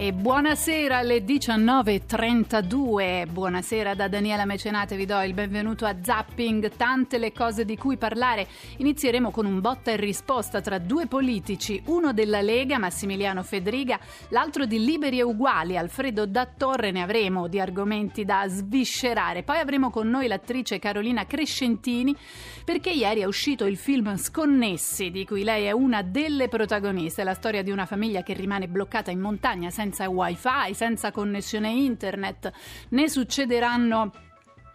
E buonasera alle 19.32, buonasera da Daniela Mecenate, vi do il benvenuto a Zapping, tante le cose di cui parlare. Inizieremo con un botta e risposta tra due politici, uno della Lega, Massimiliano Federiga, l'altro di Liberi e Uguali, Alfredo Dattorre, ne avremo di argomenti da sviscerare. Poi avremo con noi l'attrice Carolina Crescentini, perché ieri è uscito il film Sconnessi, di cui lei è una delle protagoniste, la storia di una famiglia che rimane bloccata in montagna senza wifi, senza connessione internet. Ne succederanno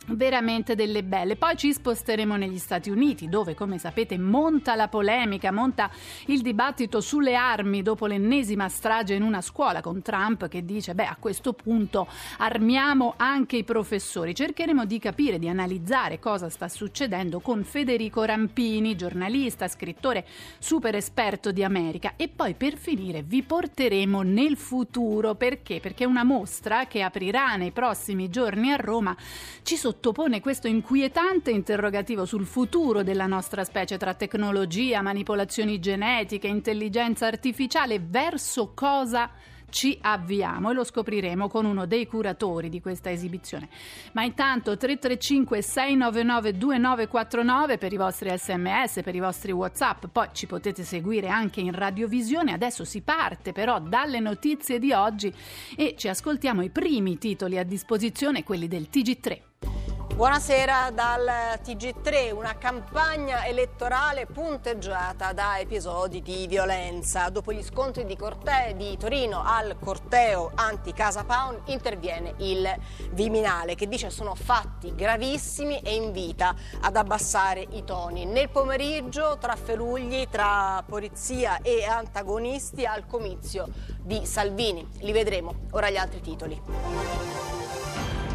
veramente delle belle. Poi ci sposteremo negli Stati Uniti, dove, come sapete, monta la polemica, monta il dibattito sulle armi dopo l'ennesima strage in una scuola con Trump che dice: Beh, a questo punto armiamo anche i professori. Cercheremo di capire, di analizzare cosa sta succedendo con Federico Rampini, giornalista, scrittore super esperto di America. E poi per finire vi porteremo nel futuro perché? Perché una mostra che aprirà nei prossimi giorni a Roma ci sottopone questo inquietante interrogativo sul futuro della nostra specie tra tecnologia, manipolazioni genetiche, intelligenza artificiale, verso cosa ci avviamo e lo scopriremo con uno dei curatori di questa esibizione. Ma intanto 335 699 2949 per i vostri sms, per i vostri whatsapp, poi ci potete seguire anche in radiovisione. Adesso si parte però dalle notizie di oggi e ci ascoltiamo i primi titoli a disposizione, quelli del TG3. Buonasera dal TG3, una campagna elettorale punteggiata da episodi di violenza. Dopo gli scontri di, Corte- di Torino al corteo anti-Casa Pound interviene il Viminale che dice sono fatti gravissimi e invita ad abbassare i toni. Nel pomeriggio tra Ferugli, tra polizia e antagonisti al comizio di Salvini. Li vedremo. Ora gli altri titoli.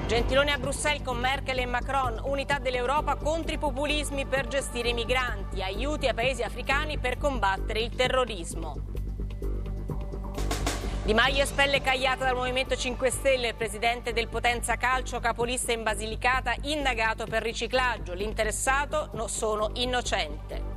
Gentiloni a Bruxelles con Merkel e Macron, unità dell'Europa contro i populismi per gestire i migranti, aiuti ai paesi africani per combattere il terrorismo. Di Maio espelle Cagliata dal Movimento 5 Stelle, presidente del Potenza Calcio, capolista in Basilicata, indagato per riciclaggio. L'interessato no, sono innocente.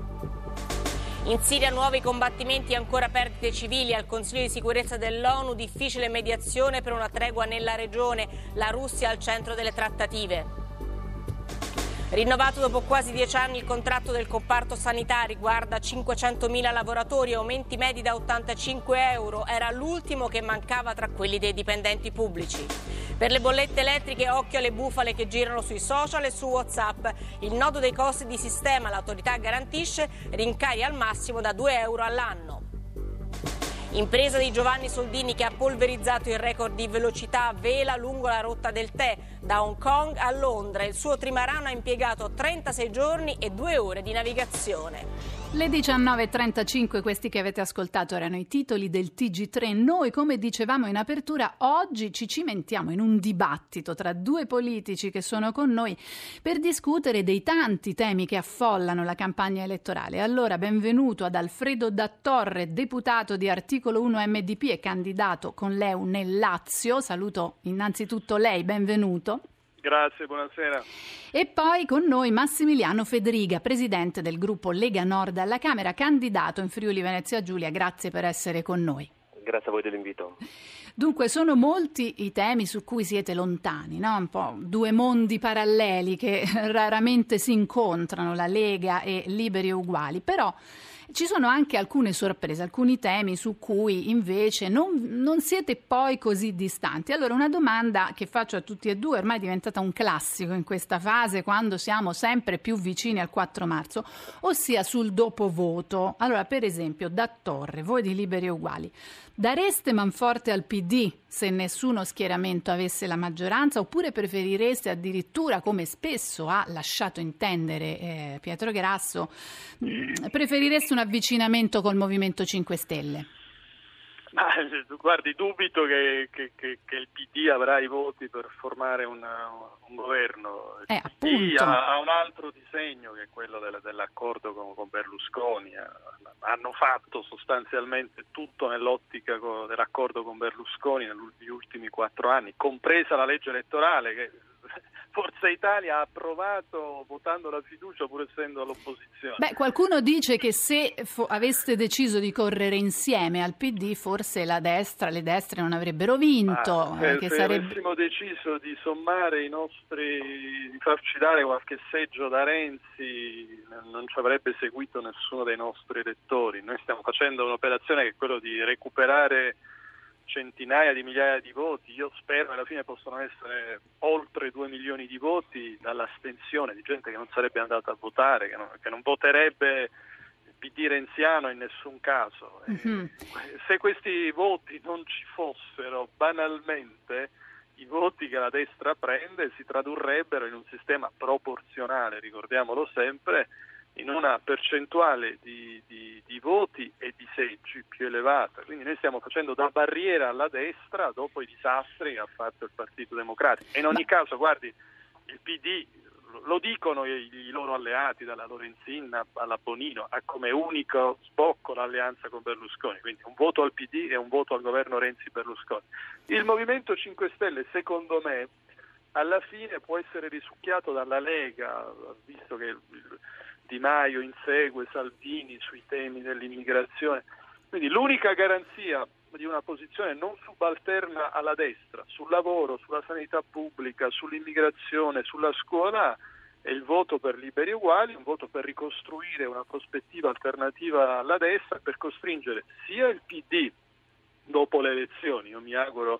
In Siria nuovi combattimenti e ancora perdite civili. Al Consiglio di sicurezza dell'ONU difficile mediazione per una tregua nella regione. La Russia al centro delle trattative. Rinnovato dopo quasi dieci anni il contratto del comparto sanitario, riguarda 500.000 lavoratori, aumenti medi da 85 euro, era l'ultimo che mancava tra quelli dei dipendenti pubblici. Per le bollette elettriche occhio alle bufale che girano sui social e su Whatsapp. Il nodo dei costi di sistema, l'autorità garantisce rincari al massimo da 2 euro all'anno. Impresa di Giovanni Soldini che ha polverizzato il record di velocità a vela lungo la rotta del tè da Hong Kong a Londra. Il suo trimarano ha impiegato 36 giorni e 2 ore di navigazione. Le 19.35, questi che avete ascoltato erano i titoli del TG3. Noi, come dicevamo in apertura, oggi ci cimentiamo in un dibattito tra due politici che sono con noi per discutere dei tanti temi che affollano la campagna elettorale. Allora, benvenuto ad Alfredo Dattorre, deputato di Articolo 1 MDP e candidato con l'EU nel Lazio. Saluto innanzitutto lei, benvenuto. Grazie, buonasera. E poi con noi Massimiliano Federiga, presidente del gruppo Lega Nord alla Camera, candidato in Friuli Venezia Giulia. Grazie per essere con noi. Grazie a voi dell'invito. Dunque, sono molti i temi su cui siete lontani, no? un po' due mondi paralleli che raramente si incontrano, la Lega e Liberi e Uguali, però ci sono anche alcune sorprese, alcuni temi su cui invece non, non, siete poi così distanti. Allora, una domanda che faccio a tutti e due, ormai è diventata un classico in questa fase, quando siamo sempre più vicini al 4 marzo, ossia sul dopovoto. Allora, per esempio, da Torre, voi di Liberi Uguali, dareste manforte al PD se nessuno schieramento avesse la maggioranza oppure preferireste addirittura, come spesso ha lasciato intendere eh, Pietro Grasso, mh, preferireste un avvicinamento col Movimento 5 Stelle? Ma guardi, dubito che, che, che, che, il PD avrà i voti per formare una, un governo. Il eh, PD ha, ha, un altro disegno che è quello del, dell'accordo con, con, Berlusconi. Hanno fatto sostanzialmente tutto nell'ottica dell'accordo con Berlusconi negli ultimi quattro anni, compresa la legge elettorale che Forza Italia ha approvato votando la fiducia pur essendo all'opposizione. Beh, qualcuno dice che se fo- aveste deciso di correre insieme al PD, forse la destra, le destre non avrebbero vinto. Ah, se, se sarebbe... avessimo deciso di sommare i nostri, di farci dare qualche seggio da Renzi, non ci avrebbe seguito nessuno dei nostri elettori. Noi stiamo facendo un'operazione che è quella di recuperare centinaia di migliaia di voti, io spero che alla fine possano essere oltre 2 milioni di voti dall'astensione di gente che non sarebbe andata a votare, che non, che non voterebbe PD renziano in nessun caso. Mm-hmm. Se questi voti non ci fossero, banalmente i voti che la destra prende si tradurrebbero in un sistema proporzionale, ricordiamolo sempre, in una percentuale di, di, di, voti e di seggi più elevata. Quindi noi stiamo facendo da barriera alla destra dopo i disastri che ha fatto il Partito Democratico. E in ogni caso, guardi, il PD, lo dicono i, i loro alleati, dalla Lorenzin alla Bonino, ha come unico sbocco l'alleanza con Berlusconi, quindi un voto al PD e un voto al governo Renzi-Berlusconi. Il Movimento 5 Stelle, secondo me, alla fine può essere risucchiato dalla Lega, visto che... Il, di Maio insegue Salvini sui temi dell'immigrazione. Quindi l'unica garanzia di una posizione non subalterna alla destra sul lavoro, sulla sanità pubblica, sull'immigrazione, sulla scuola è il voto per liberi uguali, un voto per ricostruire una prospettiva alternativa alla destra, per costringere sia il PD dopo le elezioni, io mi auguro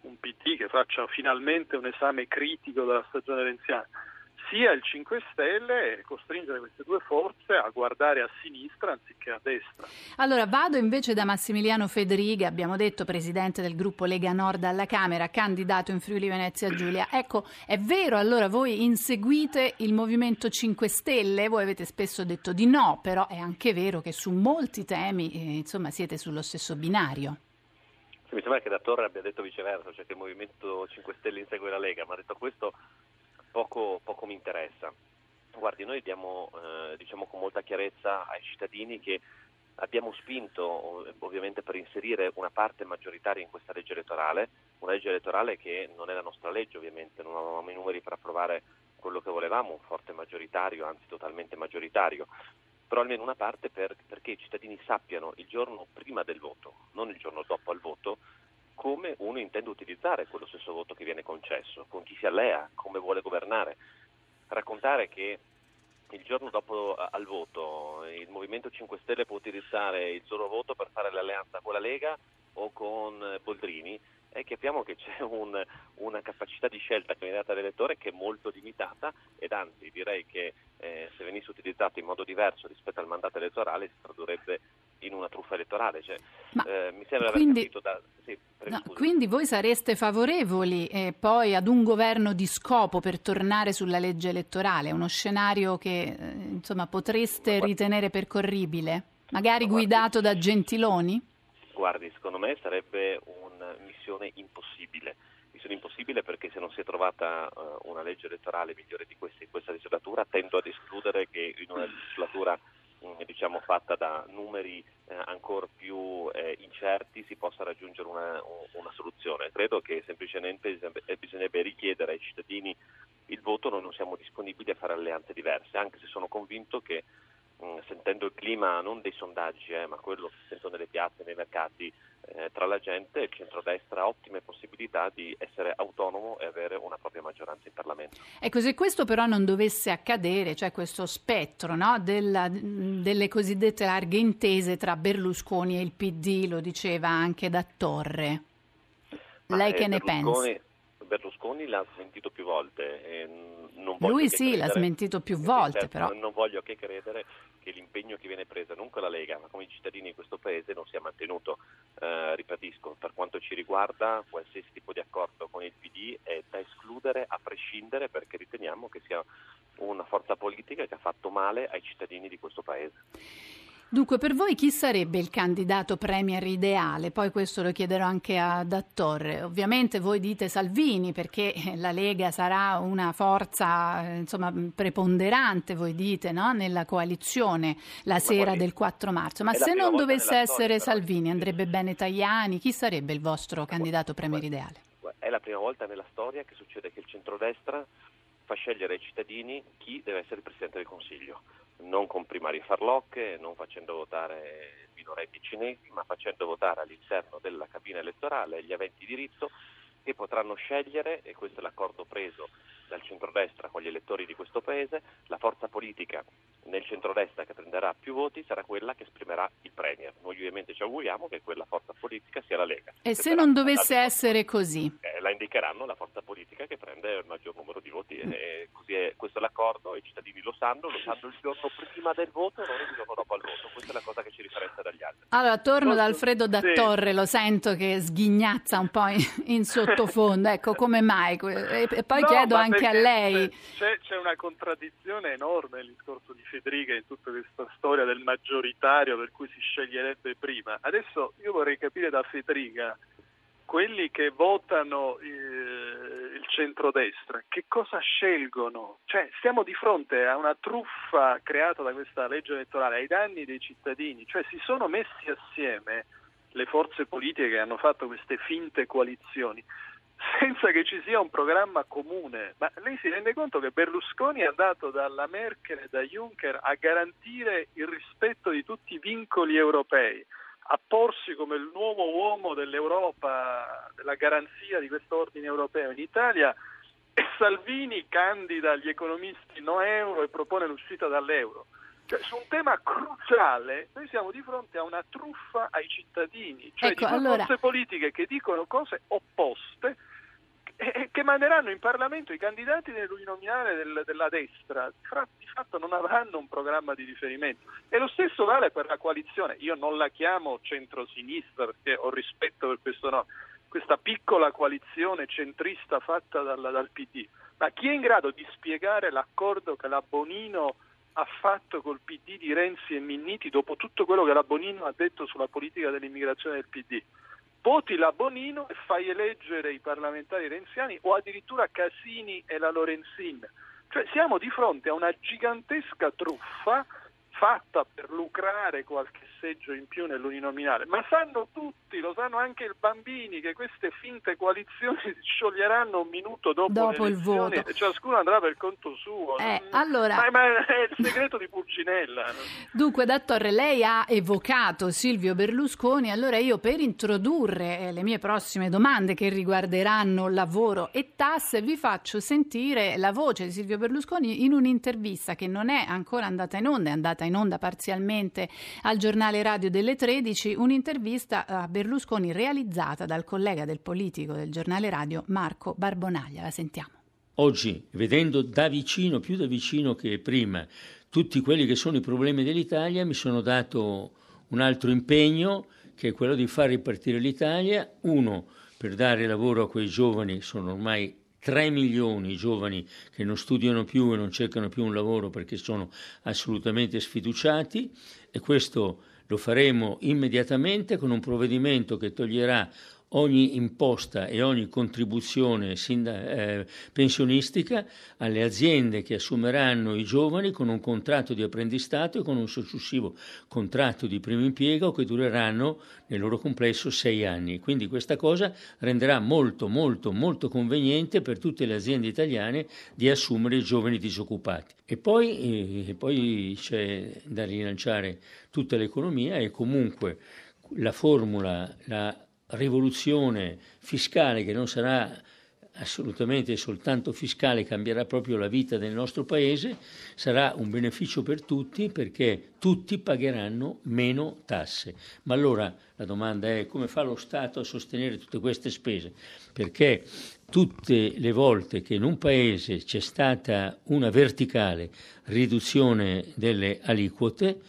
un PD che faccia finalmente un esame critico della stagione renziana, sia il 5 Stelle costringere queste due forze a guardare a sinistra anziché a destra. Allora vado invece da Massimiliano Federiga, abbiamo detto presidente del gruppo Lega Nord alla Camera, candidato in Friuli Venezia Giulia. Ecco, è vero allora voi inseguite il Movimento 5 Stelle? Voi avete spesso detto di no, però è anche vero che su molti temi eh, insomma siete sullo stesso binario. Mi sembra che da Torre abbia detto viceversa, cioè che il Movimento 5 Stelle insegue la Lega, ma detto questo poco, poco mi interessa. Guardi, noi diamo eh, diciamo con molta chiarezza ai cittadini che abbiamo spinto ovviamente per inserire una parte maggioritaria in questa legge elettorale, una legge elettorale che non è la nostra legge ovviamente, non avevamo i numeri per approvare quello che volevamo, un forte maggioritario, anzi totalmente maggioritario, però almeno una parte per, perché i cittadini sappiano il giorno prima del voto, non il giorno dopo al voto, come uno intende utilizzare quello stesso voto che viene concesso, con chi si allea, come vuole governare. Raccontare che il giorno dopo al voto il Movimento 5 Stelle può utilizzare il solo voto per fare l'alleanza con la Lega o con Boldrini e capiamo che c'è un, una capacità di scelta che viene data all'elettore che è molto limitata ed anzi direi che eh, se venisse utilizzato in modo diverso rispetto al mandato elettorale si tradurrebbe in una truffa elettorale. Cioè, eh, mi sembra quindi, aver capito da... Sì, no, quindi voi sareste favorevoli eh, poi ad un governo di scopo per tornare sulla legge elettorale, uno scenario che eh, insomma, potreste ritenere percorribile, magari guardi, guidato da Gentiloni? Guardi, secondo me sarebbe una missione impossibile. Missione impossibile perché se non si è trovata uh, una legge elettorale migliore di questa in questa legislatura, tendo ad escludere che in una legislatura diciamo, fatta da numeri eh, ancora più eh, incerti si possa raggiungere una, una, soluzione. Credo che semplicemente eh, bisognerebbe richiedere ai cittadini il voto, noi non siamo disponibili a fare alleanze diverse, anche se sono convinto che mh, sentendo il clima non dei sondaggi, eh, ma quello che sento nelle piazze, nei mercati, eh, tra la gente, il centrodestra ha ottime possibilità di essere autonomo e avere una propria maggioranza in Parlamento. Ecco, se questo però non dovesse accadere, cioè questo spettro no, della, delle cosiddette larghe intese tra Berlusconi e il PD, lo diceva anche da Torre, ma lei che ne pensa? Berlusconi l'ha smentito più volte. Lui sì, credere, l'ha smentito più volte, certo, però. Non voglio che credere che l'impegno che viene preso non con la Lega, ma con i cittadini di questo Paese non sia mantenuto. Eh, ribadisco, per quanto ci riguarda, qualsiasi tipo di accordo con il PD è da escludere a prescindere perché riteniamo che sia una forza politica che ha fatto male ai cittadini di questo Paese. Dunque, per voi chi sarebbe il candidato premier ideale? Poi questo lo chiederò anche a Dattorre. Ovviamente voi dite Salvini perché la Lega sarà una forza eh, insomma, preponderante, voi dite, no? nella coalizione la sera del 4 marzo. Ma se non dovesse essere Salvini, andrebbe bene Tajani? Chi sarebbe il vostro candidato premier ideale? È la prima volta nella storia che succede che il centrodestra fa scegliere ai cittadini chi deve essere il Presidente del Consiglio non con primarie farlocche, non facendo votare minorenni cinesi, ma facendo votare all'interno della cabina elettorale gli aventi diritto che potranno scegliere, e questo è l'accordo preso dal centrodestra con gli elettori di questo Paese, la forza politica nel centrodestra che prenderà più voti sarà quella che esprimerà il Premier. Noi ovviamente ci auguriamo che quella forza politica sia la Lega. E se non dovesse essere così? Eh, la indicheranno la forza politica che prende il maggior numero di voti. Mm. E così è, questo è l'accordo, i cittadini lo sanno, lo sanno il giorno prima del voto, non il giorno dopo il voto. Questa è la cosa che ci differenzia dagli altri. Allora, torno da Alfredo Dattorre, sì. lo sento che sghignazza un po' in, in sottofondo. ecco, come mai? E, e poi no, chiedo anche a lei. C'è, c'è una contraddizione enorme nel discorso di Federica in tutta questa storia del maggioritario per cui si sceglierebbe prima. Adesso io vorrei capire da Federica quelli che votano eh, il centrodestra, che cosa scelgono? Cioè, siamo di fronte a una truffa creata da questa legge elettorale ai danni dei cittadini, cioè si sono messi assieme le forze politiche che hanno fatto queste finte coalizioni senza che ci sia un programma comune. Ma lei si rende conto che Berlusconi è andato dalla Merkel e da Juncker a garantire il rispetto di tutti i vincoli europei, a porsi come il nuovo uomo dell'Europa, della garanzia di questo ordine europeo in Italia e Salvini candida gli economisti no euro e propone l'uscita dall'euro. Cioè, su un tema cruciale noi siamo di fronte a una truffa ai cittadini, cioè ecco, di allora... forze politiche che dicono cose opposte e che manderanno in Parlamento i candidati nell'uninominale del, della destra, di fatto non avranno un programma di riferimento. E lo stesso vale per la coalizione. Io non la chiamo centro-sinistra perché ho rispetto per questo no, questa piccola coalizione centrista fatta dal, dal PD. Ma chi è in grado di spiegare l'accordo che la Bonino ha fatto col PD di Renzi e Minniti dopo tutto quello che la Bonino ha detto sulla politica dell'immigrazione del PD? Voti la Bonino e fai eleggere i parlamentari renziani o addirittura Casini e la Lorenzin. Cioè siamo di fronte a una gigantesca truffa fatta per lucrare qualche seggio in più nell'uninominale, ma sanno tutti, lo sanno anche i bambini, che queste finte coalizioni si scioglieranno un minuto dopo, dopo il voto e ciascuno andrà per conto suo. Eh, allora... ma, ma, è il segreto di Pulcinella. Dunque, Dattore, lei ha evocato Silvio Berlusconi, allora io per introdurre eh, le mie prossime domande che riguarderanno lavoro e tasse vi faccio sentire la voce di Silvio Berlusconi in un'intervista che non è ancora andata in onda, è andata in in onda parzialmente al giornale radio delle 13 un'intervista a Berlusconi realizzata dal collega del politico del giornale radio Marco Barbonaglia. La sentiamo. Oggi, vedendo da vicino, più da vicino che prima, tutti quelli che sono i problemi dell'Italia, mi sono dato un altro impegno che è quello di far ripartire l'Italia, uno per dare lavoro a quei giovani, sono ormai 3 milioni di giovani che non studiano più e non cercano più un lavoro perché sono assolutamente sfiduciati e questo lo faremo immediatamente con un provvedimento che toglierà ogni imposta e ogni contribuzione eh, pensionistica alle aziende che assumeranno i giovani con un contratto di apprendistato e con un successivo contratto di primo impiego che dureranno nel loro complesso sei anni. Quindi questa cosa renderà molto molto molto conveniente per tutte le aziende italiane di assumere i giovani disoccupati. E poi, eh, poi c'è da rilanciare tutta l'economia e comunque la formula, la rivoluzione fiscale che non sarà assolutamente soltanto fiscale, cambierà proprio la vita del nostro paese, sarà un beneficio per tutti perché tutti pagheranno meno tasse. Ma allora la domanda è come fa lo Stato a sostenere tutte queste spese? Perché tutte le volte che in un paese c'è stata una verticale riduzione delle aliquote,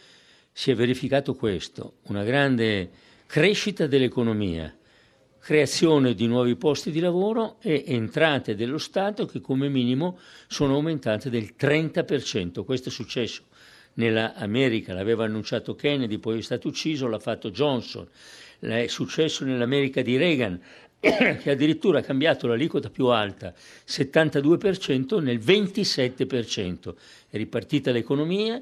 si è verificato questo, una grande crescita dell'economia, creazione di nuovi posti di lavoro e entrate dello Stato che come minimo sono aumentate del 30%. Questo è successo nella America, l'aveva annunciato Kennedy, poi è stato ucciso, l'ha fatto Johnson, è successo nell'America di Reagan, che addirittura ha cambiato l'aliquota più alta, 72% nel 27%. È ripartita l'economia,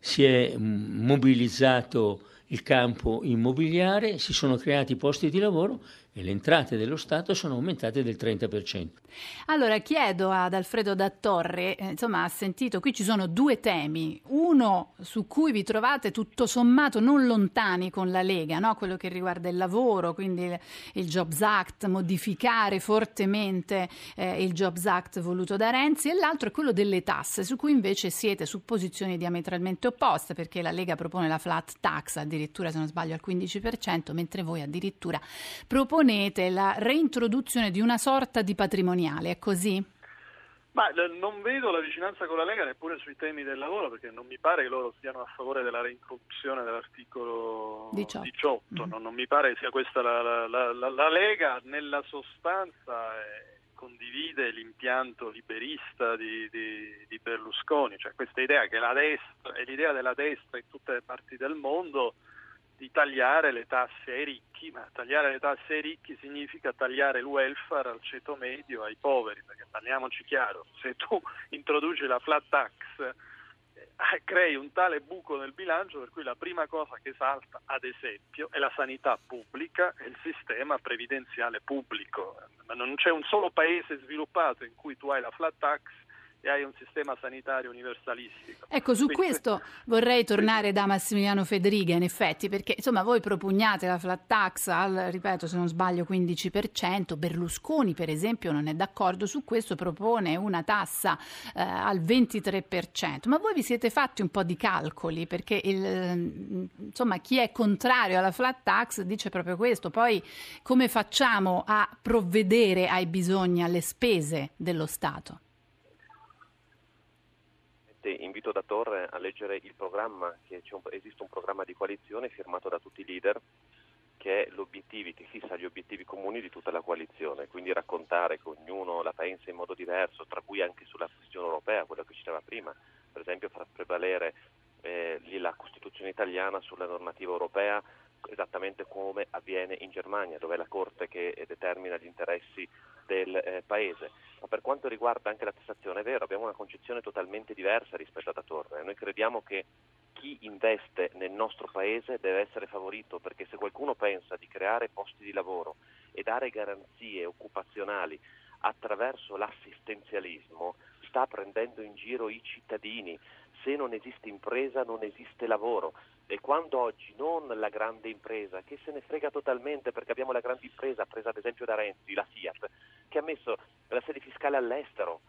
si è mobilizzato il campo immobiliare, si sono creati posti di lavoro e le entrate dello Stato sono aumentate del 30%. Allora chiedo ad Alfredo Dattorre, eh, insomma ha sentito, qui ci sono due temi, uno su cui vi trovate tutto sommato non lontani con la Lega, no? quello che riguarda il lavoro, quindi il, il Jobs Act, modificare fortemente eh, il Jobs Act voluto da Renzi e l'altro è quello delle tasse, su cui invece siete su posizioni diametralmente opposte perché la Lega propone la flat tax addirittura se non sbaglio al 15%, mentre voi addirittura proponete proponete la reintroduzione di una sorta di patrimoniale, è così? Ma non vedo la vicinanza con la Lega neppure sui temi del lavoro perché non mi pare che loro siano a favore della reintroduzione dell'articolo 18. 18. Mm. Non, non, mi pare che sia questa la, la, la, la Lega nella sostanza eh, condivide l'impianto liberista di, di, di Berlusconi, cioè questa idea che la destra è l'idea della destra in tutte le parti del mondo di tagliare le tasse ai ricchi, ma tagliare le tasse ai ricchi significa tagliare il welfare al ceto medio, ai poveri, perché parliamoci chiaro, se tu introduci la flat tax eh, crei un tale buco nel bilancio per cui la prima cosa che salta, ad esempio, è la sanità pubblica e il sistema previdenziale pubblico. Ma non c'è un solo paese sviluppato in cui tu hai la flat tax e hai un sistema sanitario universalistico. Ecco, su Quindi, questo vorrei tornare da Massimiliano Federiga, in effetti, perché insomma voi propugnate la flat tax al, ripeto, se non sbaglio, 15%, Berlusconi per esempio non è d'accordo su questo, propone una tassa eh, al 23%, ma voi vi siete fatti un po' di calcoli, perché il, insomma chi è contrario alla flat tax dice proprio questo, poi come facciamo a provvedere ai bisogni, alle spese dello Stato? Invito da Torre a leggere il programma, che un, esiste un programma di coalizione firmato da tutti i leader che, che fissa gli obiettivi comuni di tutta la coalizione, quindi raccontare che ognuno la pensa in modo diverso, tra cui anche sulla questione europea, quello che citava prima, per esempio far prevalere eh, la Costituzione italiana sulla normativa europea esattamente come avviene in Germania, dove è la Corte che determina gli interessi del eh, Paese. Ma per quanto riguarda anche la tassazione, è vero, abbiamo una concezione totalmente diversa rispetto a Torre. Noi crediamo che chi investe nel nostro Paese deve essere favorito perché se qualcuno pensa di creare posti di lavoro e dare garanzie occupazionali attraverso l'assistenzialismo sta prendendo in giro i cittadini. Se non esiste impresa non esiste lavoro. E quando oggi non la grande impresa, che se ne frega totalmente perché abbiamo la grande impresa presa ad esempio da Renzi, la Fiat, che ha messo la sede fiscale all'estero,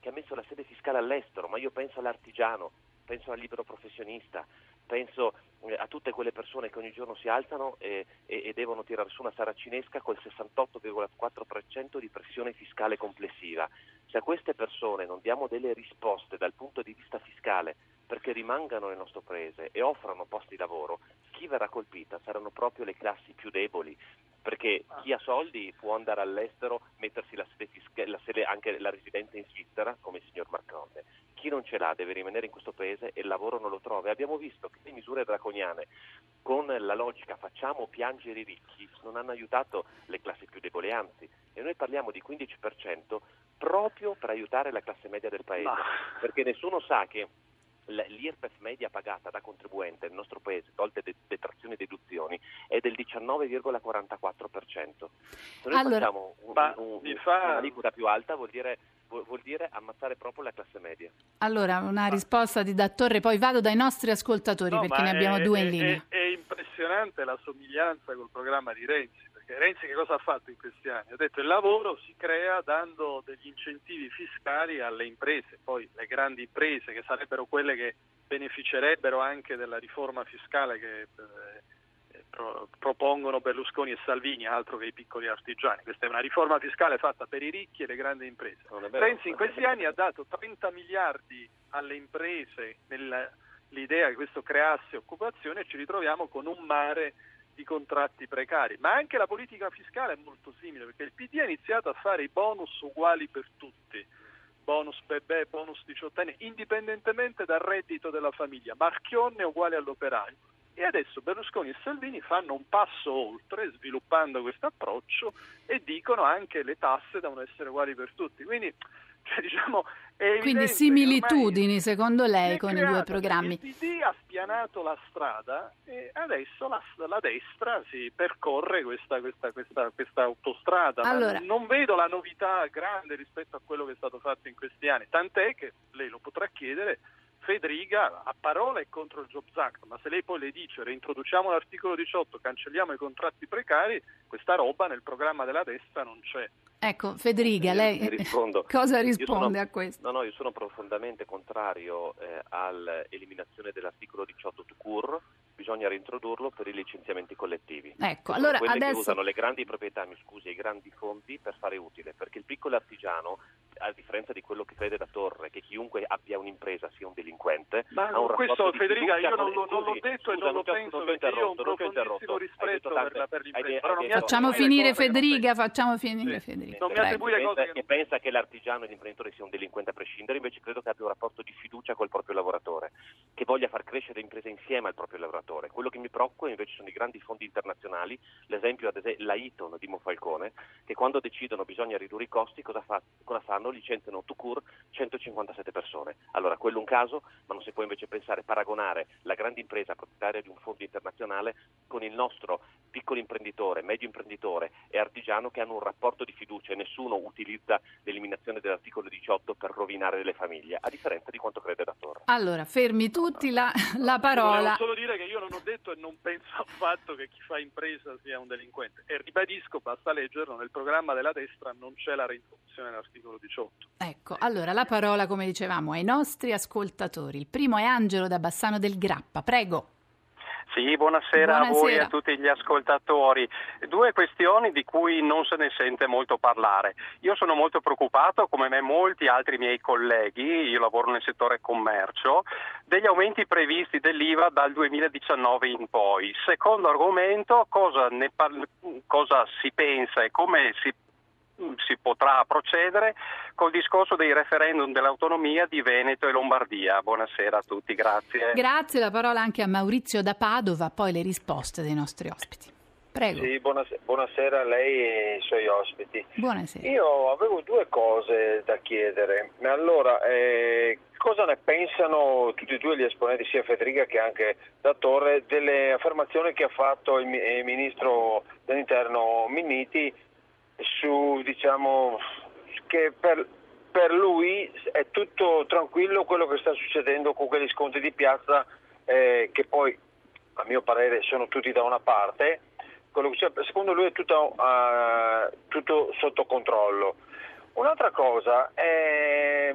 che ha messo la sede fiscale all'estero, ma io penso all'artigiano, penso al libero professionista, penso eh, a tutte quelle persone che ogni giorno si alzano e, e, e devono tirare su una saracinesca col 68,4% di pressione fiscale complessiva. Se a queste persone non diamo delle risposte dal punto di vista fiscale perché rimangano nel nostro paese e offrano posti di lavoro, chi verrà colpita saranno proprio le classi più deboli, perché chi ha soldi può andare all'estero, mettersi la sede la sede, anche la residenza in Svizzera, come il signor Marconde. Chi non ce l'ha deve rimanere in questo paese e il lavoro non lo trova. E abbiamo visto che le misure draconiane, con la logica facciamo piangere i ricchi, non hanno aiutato le classi più deboli, anzi, e noi parliamo di 15% proprio per aiutare la classe media del paese, perché nessuno sa che l'IRPEF media pagata da contribuente nel nostro paese, tolte detrazioni e deduzioni, è del 19,44%. Se noi allora, facciamo un, un, un, fa... un'aliquota più alta vuol dire, vuol dire, ammazzare proprio la classe media. Allora, una ma... risposta di Dattore, poi vado dai nostri ascoltatori no, perché ne abbiamo è, due in linea. È, è impressionante la somiglianza col programma di Renzi perché Renzi che cosa ha fatto in questi anni? Ha detto che il lavoro si crea dando degli incentivi fiscali alle imprese, poi le grandi imprese che sarebbero quelle che beneficerebbero anche della riforma fiscale che eh, pro, propongono Berlusconi e Salvini, altro che i piccoli artigiani. Questa è una riforma fiscale fatta per i ricchi e le grandi imprese. Renzi in questi anni ha dato 30 miliardi alle imprese nell'idea che questo creasse occupazione e ci ritroviamo con un mare di contratti precari, ma anche la politica fiscale è molto simile perché il PD ha iniziato a fare i bonus uguali per tutti, bonus bebè, bonus diciottenni, indipendentemente dal reddito della famiglia, Marchionne uguale all'operaio. E adesso Berlusconi e Salvini fanno un passo oltre, sviluppando questo approccio, e dicono anche che le tasse devono essere uguali per tutti. Quindi, cioè, diciamo, quindi similitudini secondo lei con i due programmi. Il PD ha spianato la strada e adesso la, la destra si percorre questa, questa, questa, questa autostrada. Allora. Non vedo la novità grande rispetto a quello che è stato fatto in questi anni, tant'è che lei lo potrà chiedere. Federica a parola è contro il Jobs Act, ma se lei poi le dice reintroduciamo l'articolo 18, cancelliamo i contratti precari, questa roba nel programma della destra non c'è. Ecco, Federica, lei cosa risponde sono, a questo? No, no, io sono profondamente contrario eh, all'eliminazione dell'articolo 18 to cure, bisogna reintrodurlo per i licenziamenti collettivi. Ecco, allora quelle adesso... che usano le grandi proprietà, mi scusi, i grandi fondi per fare utile, perché il piccolo artigiano, a differenza di quello che crede da Torre, che chiunque abbia un'impresa sia un delinquente, Ma ha un questo Federica io non, con... non l'ho detto scusa, e non lo penso perché io ho un profondissimo rispetto per, per l'impresa. Facciamo finire Federica, facciamo finire. Federica. Non mi attribuire cose pensa, che pensa che l'artigiano e l'imprenditore sia un delinquente a prescindere, invece credo che abbia un rapporto di fiducia col proprio lavoratore, che voglia far crescere l'impresa insieme al proprio lavoratore. Quello che mi preoccupa invece sono i grandi fondi internazionali, l'esempio ad esempio la Eaton di Monfalcone, che quando decidono bisogna ridurre i costi, cosa, fa- cosa fanno? Licenziano to cure 157 persone. Allora, quello è un caso, ma non si può invece pensare, paragonare la grande impresa proprietaria di un fondo internazionale con il nostro piccolo imprenditore, medio imprenditore e artigiano che hanno un rapporto di fiducia e nessuno utilizza l'eliminazione dell'articolo 18 per rovinare le famiglie, a differenza di quanto crede da Torre. Allora, fermi tutti la, la Volevo parola. solo dire che io non ho detto e non penso affatto che chi fa impresa sia un delinquente. E ribadisco, basta leggerlo, nel programma della destra non c'è la reintroduzione dell'articolo 18. Ecco, allora la parola, come dicevamo, ai nostri ascoltatori. Il primo è Angelo da Bassano del Grappa. Prego. Sì, buonasera, a voi e Buonasera. a tutti gli ascoltatori. Due questioni di cui non se ne sente molto parlare. Io sono molto preoccupato, come me molti altri miei colleghi, io lavoro nel settore commercio, degli aumenti previsti dell'IVA dal 2019 in poi. Secondo argomento, cosa, par- cosa si pensa e come si si potrà procedere col discorso dei referendum dell'autonomia di Veneto e Lombardia. Buonasera a tutti, grazie. Grazie, la parola anche a Maurizio da Padova, poi le risposte dei nostri ospiti. Prego. Sì, buonasera, buonasera a lei e ai suoi ospiti. Buonasera. Io avevo due cose da chiedere. Allora, eh, cosa ne pensano tutti e due gli esponenti, sia Federica che anche da Torre, delle affermazioni che ha fatto il, il ministro dell'interno Minniti su, diciamo, che per, per lui è tutto tranquillo quello che sta succedendo con quegli sconti di piazza eh, che poi a mio parere sono tutti da una parte, secondo lui è tutto, eh, tutto sotto controllo. Un'altra cosa, è,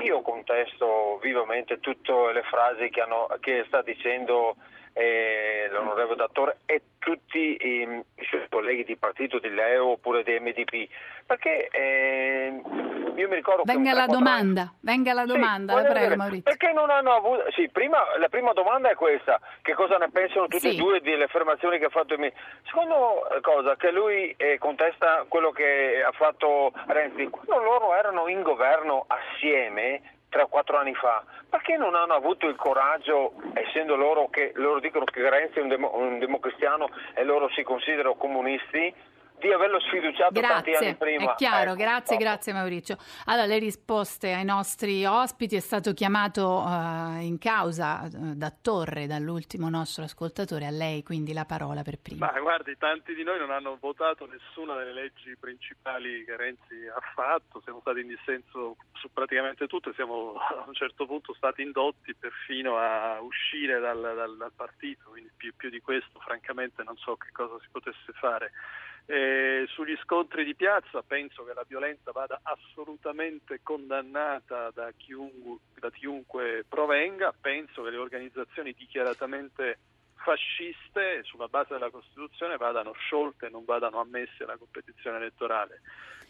io contesto vivamente tutte le frasi che, hanno- che sta dicendo eh, l'onorevole Dattore e tutti i, i suoi colleghi di partito di Leo oppure di MDP, perché eh, io mi ricordo Venga la 3-4 anni- domanda, venga la sì, domanda, la voglio prego dire, Maurizio. Perché non hanno avuto... Sì, prima, la prima domanda è questa, che cosa ne pensano tutti Sì. e due delle affermazioni che ha fatto il ministro. Secondo eh, cosa, che lui eh, contesta quello che ha fatto Renzi, quando loro erano in governo assieme, 3 o 4 anni fa, perché non hanno avuto il coraggio, essendo loro che loro dicono che Renzi è un, demo- un democristiano e loro si considerano comunisti, di averlo sfiduciato tanti Grazie, anni prima? è chiaro, Ecco, grazie, grazie Maurizio. Allora, le risposte ai nostri ospiti è stato chiamato eh, in causa eh, da Torre, dall'ultimo nostro ascoltatore, a lei quindi la parola per prima. Ma guardi, tanti di noi non hanno votato nessuna delle leggi principali che Renzi ha fatto, siamo stati in dissenso su praticamente tutto e siamo a un certo punto stati indotti perfino a uscire dal, dal- dal partito, quindi più, più di questo francamente non so che cosa si potesse fare. Eh, sugli scontri di piazza penso che la violenza vada assolutamente condannata da chiunque, da chiunque provenga, penso che le organizzazioni dichiaratamente fasciste sulla base della Costituzione vadano sciolte e non vadano ammesse alla competizione elettorale.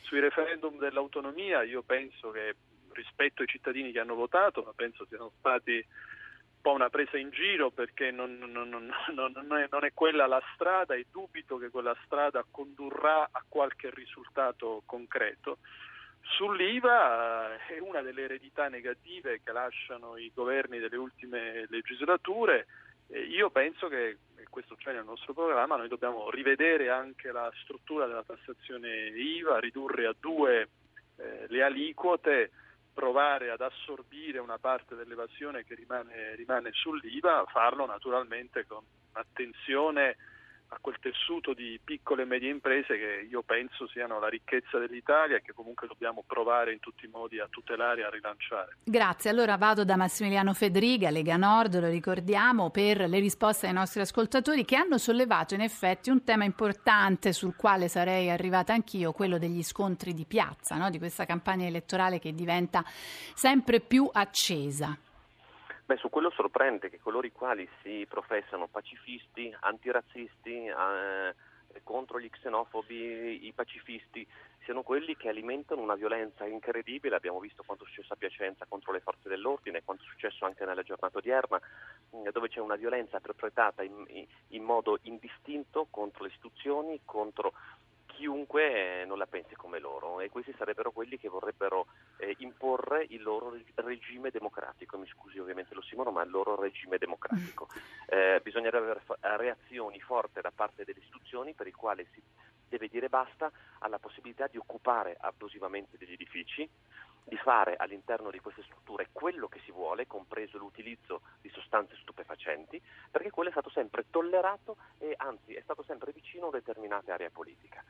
Sui referendum dell'autonomia io penso che rispetto ai cittadini che hanno votato, ma penso siano stati po' una presa in giro perché non, non- non- è, non è quella la strada e dubito che quella strada condurrà a qualche risultato concreto. Sull'IVA è una delle eredità negative che lasciano i governi delle ultime legislature. Io penso che, e questo c'è nel nostro programma, noi dobbiamo rivedere anche la struttura della tassazione IVA, ridurre a due eh, le aliquote, provare ad assorbire una parte dell'evasione che rimane, rimane sull'IVA, farlo naturalmente con attenzione a quel tessuto di piccole e medie imprese che io penso siano la ricchezza dell'Italia e che comunque dobbiamo provare in tutti i modi a tutelare e a rilanciare. Grazie, allora vado da Massimiliano Fedriga, Lega Nord, lo ricordiamo, per le risposte ai nostri ascoltatori che hanno sollevato in effetti un tema importante sul quale sarei arrivata anch'io, quello degli scontri di piazza, no? di questa campagna elettorale che diventa sempre più accesa. Beh, su quello sorprende che coloro i quali si professano pacifisti, antirazzisti, eh, contro gli xenofobi, i pacifisti, siano quelli che alimentano una violenza incredibile. Abbiamo visto quanto è successo a Piacenza contro le forze dell'ordine, quanto è successo anche nella giornata odierna, mm, dove c'è una violenza perpetrata in, in modo indistinto contro le istituzioni, contro chiunque eh, non la pensi come loro e questi sarebbero quelli che vorrebbero eh, imporre il loro regime democratico, mi scusi ovviamente lo Simono, ma il loro regime democratico. Eh, bisognerebbe avere reazioni forti da parte delle istituzioni per il quale si deve dire basta alla possibilità di occupare abusivamente degli edifici, di fare all'interno di queste strutture quello che si vuole, compreso l'utilizzo di sostanze stupefacenti, perché quello è stato sempre tollerato e anzi è stato sempre vicino a determinate aree politiche.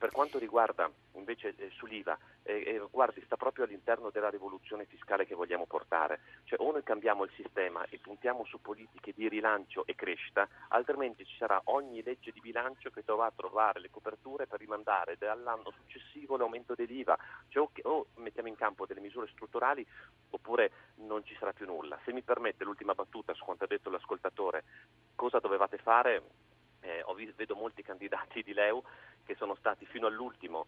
Per quanto riguarda invece eh, sull'IVA, eh, eh, guardi, sta proprio all'interno della rivoluzione fiscale che vogliamo portare. Cioè o noi cambiamo il sistema e puntiamo su politiche di rilancio e crescita, altrimenti ci sarà ogni legge di bilancio che dovrà trovare le coperture per rimandare dall'anno successivo l'aumento dell'IVA. Cioè, o, o mettiamo in campo delle misure strutturali oppure non ci sarà più nulla. Se mi permette l'ultima battuta su quanto ha detto l'ascoltatore, cosa dovevate fare? Eh, visto, vedo molti candidati di Leu che sono stati fino all'ultimo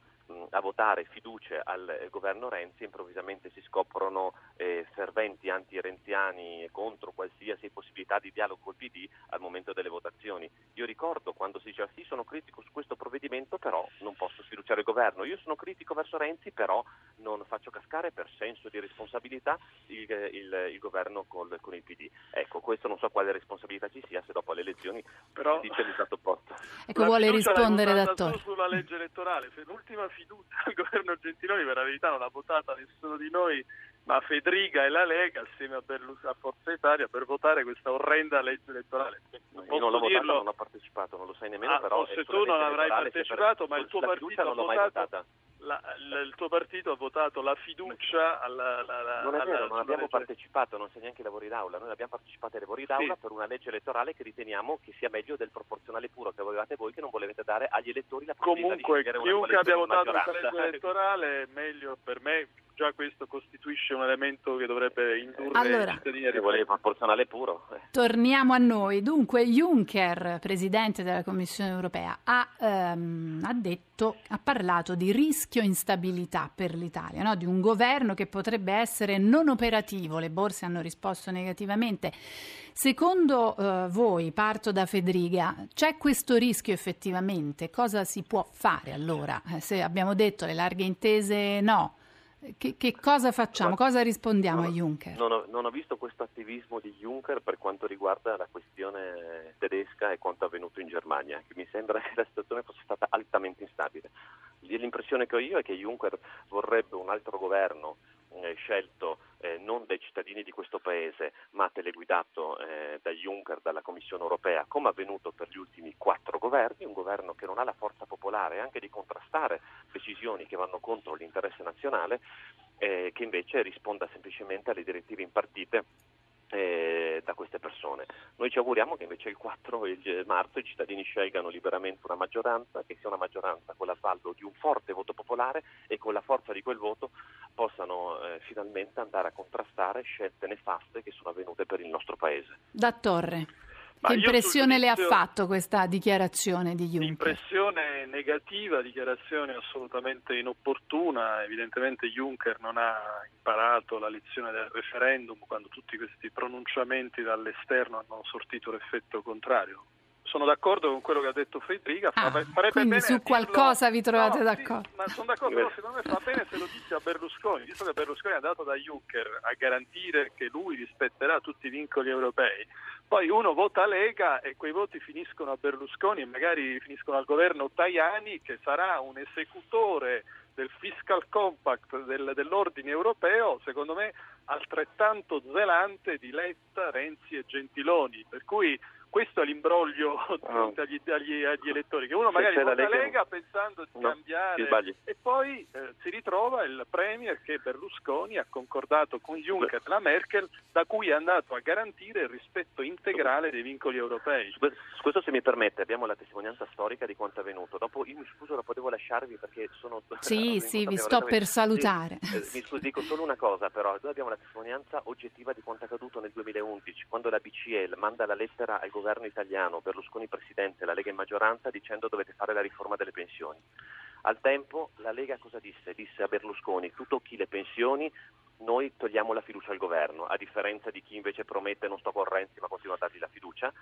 a votare fiducia al eh, governo Renzi, improvvisamente si scoprono eh, ferventi anti-renziani contro qualsiasi possibilità di dialogo col PD al momento delle votazioni. Io ricordo quando si diceva sì, sono critico su questo provvedimento, però non posso sfiduciare il governo. Io sono critico verso Renzi, però non faccio cascare per senso di responsabilità il, il, il governo col, con il PD. Ecco, questo non so quale responsabilità ci sia se dopo le elezioni però, si dice l'esatto opposto. Ecco, vuole rispondere da Torre sulla legge elettorale. L'ultima fiducia al governo Gentiloni per la verità non l'ha votata nessuno di noi, ma Federica e la Lega assieme a, Berlus- a Forza Italia per votare questa orrenda legge elettorale. Non io non l'ho dirlo... votata, non ho partecipato, non lo sai nemmeno, ah, però... Se tu non avrai partecipato, ma il tuo partito ha votato la, la, il tuo partito ha votato la fiducia alla, alla, non è vero, non abbiamo legge. partecipato, non sei neanche ai lavori d'aula, noi abbiamo partecipato ai lavori d'aula sì. per una legge elettorale che riteniamo che sia meglio del proporzionale puro che avevate voi che non volevate dare agli elettori la possibilità Comunque, di scegliere chiunque abbia votato questa legge elettorale meglio per me già questo costituisce un elemento che dovrebbe indurre allora, i cittadini a rivolere proporzionale puro. Eh. Torniamo a noi. Dunque, Juncker, presidente della Commissione europea, ha, ehm, ha, detto, ha parlato di rischio instabilità per l'Italia, no? di un governo che potrebbe essere non operativo. Le borse hanno risposto negativamente. Secondo eh, voi, parto da Federica, c'è questo rischio effettivamente? Cosa si può fare allora? Eh, se abbiamo detto le larghe intese no che, che, cosa facciamo? Cosa rispondiamo non, a Juncker? Non ho, non ho, visto questo attivismo di Juncker per quanto riguarda la questione tedesca e quanto avvenuto in Germania, che mi sembra che la situazione fosse stata altamente instabile. L'impressione che ho io è che Juncker vorrebbe un altro governo eh, scelto eh, non dai cittadini di questo Paese, ma teleguidato eh, da Juncker, dalla Commissione europea, come avvenuto per gli ultimi quattro governi, un governo che non ha la forza popolare anche di contrastare decisioni che vanno contro l'interesse nazionale, eh, che invece risponda semplicemente alle direttive impartite eh, da queste persone. Noi ci auguriamo che invece il 4 marzo i cittadini scelgano liberamente una maggioranza, che sia una maggioranza con l'avvallo di un forte voto popolare e con la forza di quel voto possano eh, finalmente andare a contrastare scelte nefaste che sono avvenute per il nostro Paese. Da Torre. Che impressione le ha fatto questa dichiarazione di Juncker? Impressione negativa, dichiarazione assolutamente inopportuna. Evidentemente Juncker non ha imparato la lezione del referendum quando tutti questi pronunciamenti dall'esterno hanno sortito l'effetto contrario. Sono d'accordo con quello che ha detto Federica. Ah, farebbe quindi bene su dirlo... qualcosa vi trovate no, d'accordo? Sì, ma sono d'accordo, però secondo me fa bene se lo dice a Berlusconi, visto che Berlusconi è andato da Juncker a garantire che lui rispetterà tutti i vincoli europei. Poi uno vota Lega e quei voti finiscono a Berlusconi e magari finiscono al governo Tajani che sarà un esecutore del fiscal compact del, dell'ordine europeo, secondo me altrettanto zelante di Letta, Renzi e Gentiloni. Per cui questo è l'imbroglio oh. agli, agli, agli, elettori, che uno magari vota Lega, Lega pensando di no, cambiare e poi eh, si ritrova il Premier che Berlusconi ha concordato con Juncker e la Merkel da cui è andato a garantire il rispetto integrale dei vincoli europei. Su questo se mi permette abbiamo la testimonianza storica di quanto è avvenuto. Dopo, io mi scuso, dopo devo lasciarvi perché sono... Sì, sì, vi sto per salutare. Sì, eh, mi scuso, dico solo una cosa però, noi abbiamo la testimonianza oggettiva di quanto è accaduto nel 2011, quando la BCE manda la lettera al governo governo italiano, Berlusconi presidente, la Lega in maggioranza, dicendo dovete fare la riforma delle pensioni. Al tempo la Lega cosa disse? Disse a Berlusconi tu tocchi le pensioni, noi togliamo la fiducia al governo, a differenza di chi invece promette non sto con Renzi ma continua a dargli la fiducia.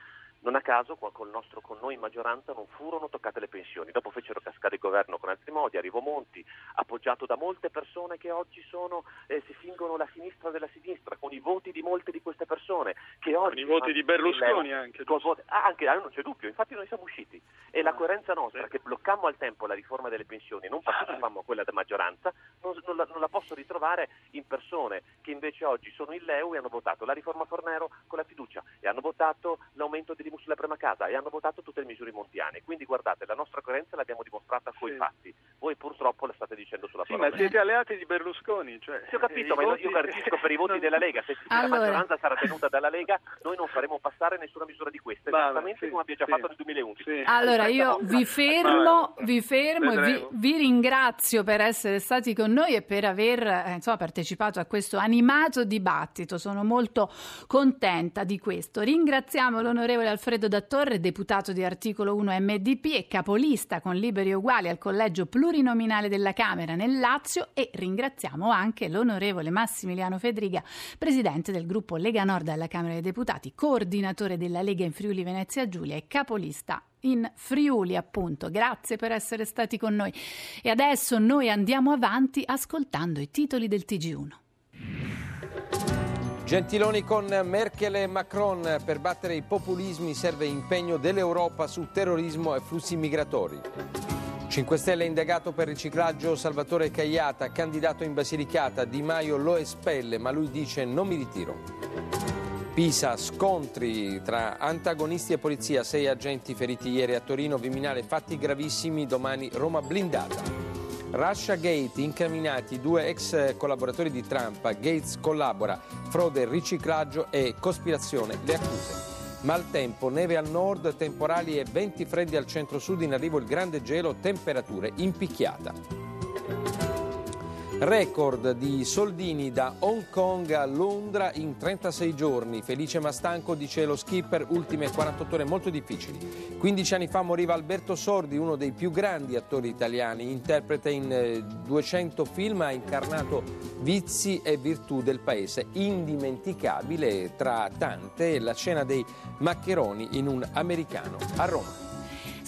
Non a caso con, nostro, con, noi in maggioranza non furono toccate le pensioni, dopo fecero cascare il governo con altri modi, arrivò Monti, appoggiato da molte persone che oggi sono, eh, si fingono la sinistra della sinistra, con i voti di molte di queste persone. Che oggi con i voti di Berlusconi anche. Voti, ah, anche ah, non c'è dubbio, infatti noi siamo usciti. E la coerenza nostra, che bloccammo al tempo la riforma delle pensioni, non partecipammo a quella della maggioranza, non, non, la, non la posso ritrovare in persone che invece oggi sono in Leu e hanno votato la riforma Fornero con la fiducia e hanno votato l'aumento dell'IMU sulla prima casa e hanno votato tutte le misure montiane. Quindi guardate, la nostra coerenza l'abbiamo dimostrata con i fatti. Voi purtroppo la state dicendo sulla sì, parola. ma siete alleati di Berlusconi. Cioè, sì, ho capito, ma voti... io garantisco per i voti della Lega. Se allora... la maggioranza sarà tenuta dalla Lega, noi non faremo passare nessuna misura di queste, esattamente sì, come abbiamo già sì, fatto nel 2011. Allora io vi fermo, vi fermo e vi, vi, ringrazio per essere stati con noi e per aver eh, insomma, a questo animato dibattito. Sono molto contenta di questo. Ringraziamo l'onorevole Alfredo Dattorre, deputato di articolo 1 MDP e capolista con liberi uguali al collegio plurinominale della Camera nel Lazio e ringraziamo anche l'onorevole Massimiliano Fedriga, presidente del gruppo Lega Nord alla Camera dei Deputati, coordinatore della Lega in Friuli Venezia Giulia e capolista in Friuli, appunto. Grazie per essere stati con noi. E adesso noi andiamo avanti ascoltando i titoli del TG1. Gentiloni con Merkel e Macron. Per battere i populismi serve impegno dell'Europa su terrorismo e flussi migratori. 5 Stelle indagato per riciclaggio Salvatore Cagliata, candidato in Basilicata. Di Maio lo espelle, ma lui dice non mi ritiro. Pisa, scontri tra antagonisti e polizia, sei agenti feriti ieri a Torino, Viminale, fatti gravissimi, domani Roma blindata. Russia Gate, incriminati due ex collaboratori di Trump, Gates collabora, frode, riciclaggio e cospirazione, le accuse. Maltempo, neve al nord, temporali e venti freddi al centro-sud, in arrivo il grande gelo, temperature in picchiata. Record di soldini da Hong Kong a Londra in 36 giorni. Felice ma stanco, dice lo skipper, ultime 48 ore molto difficili. 15 anni fa moriva Alberto Sordi, uno dei più grandi attori italiani, interprete in 200 eh, film, ha incarnato vizi e virtù del paese. Indimenticabile tra tante la scena dei maccheroni in un americano a Roma.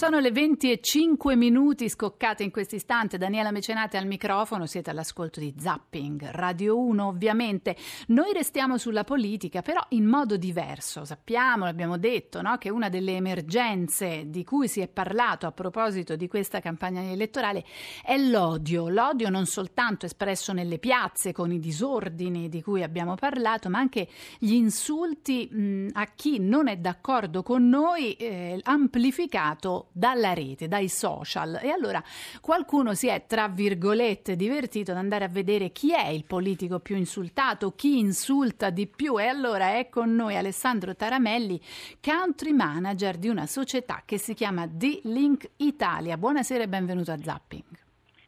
Sono le 20 e 5 minuti scoccate in questo istante. Daniela Mecenate al microfono, siete all'ascolto di Zapping, Radio 1 ovviamente. Noi restiamo sulla politica, però in modo diverso. Sappiamo, l'abbiamo detto, no? che una delle emergenze di cui si è parlato a proposito di questa campagna elettorale è l'odio. L'odio non soltanto espresso nelle piazze con i disordini di cui abbiamo parlato, ma anche gli insulti mh, a chi non è d'accordo con noi, eh, amplificato dalla rete, dai social. E allora qualcuno si è, tra virgolette, divertito ad andare a vedere chi è il politico più insultato, chi insulta di più. E allora è con noi Alessandro Taramelli, country manager di una società che si chiama D-Link Italia. Buonasera e benvenuto a Zapping.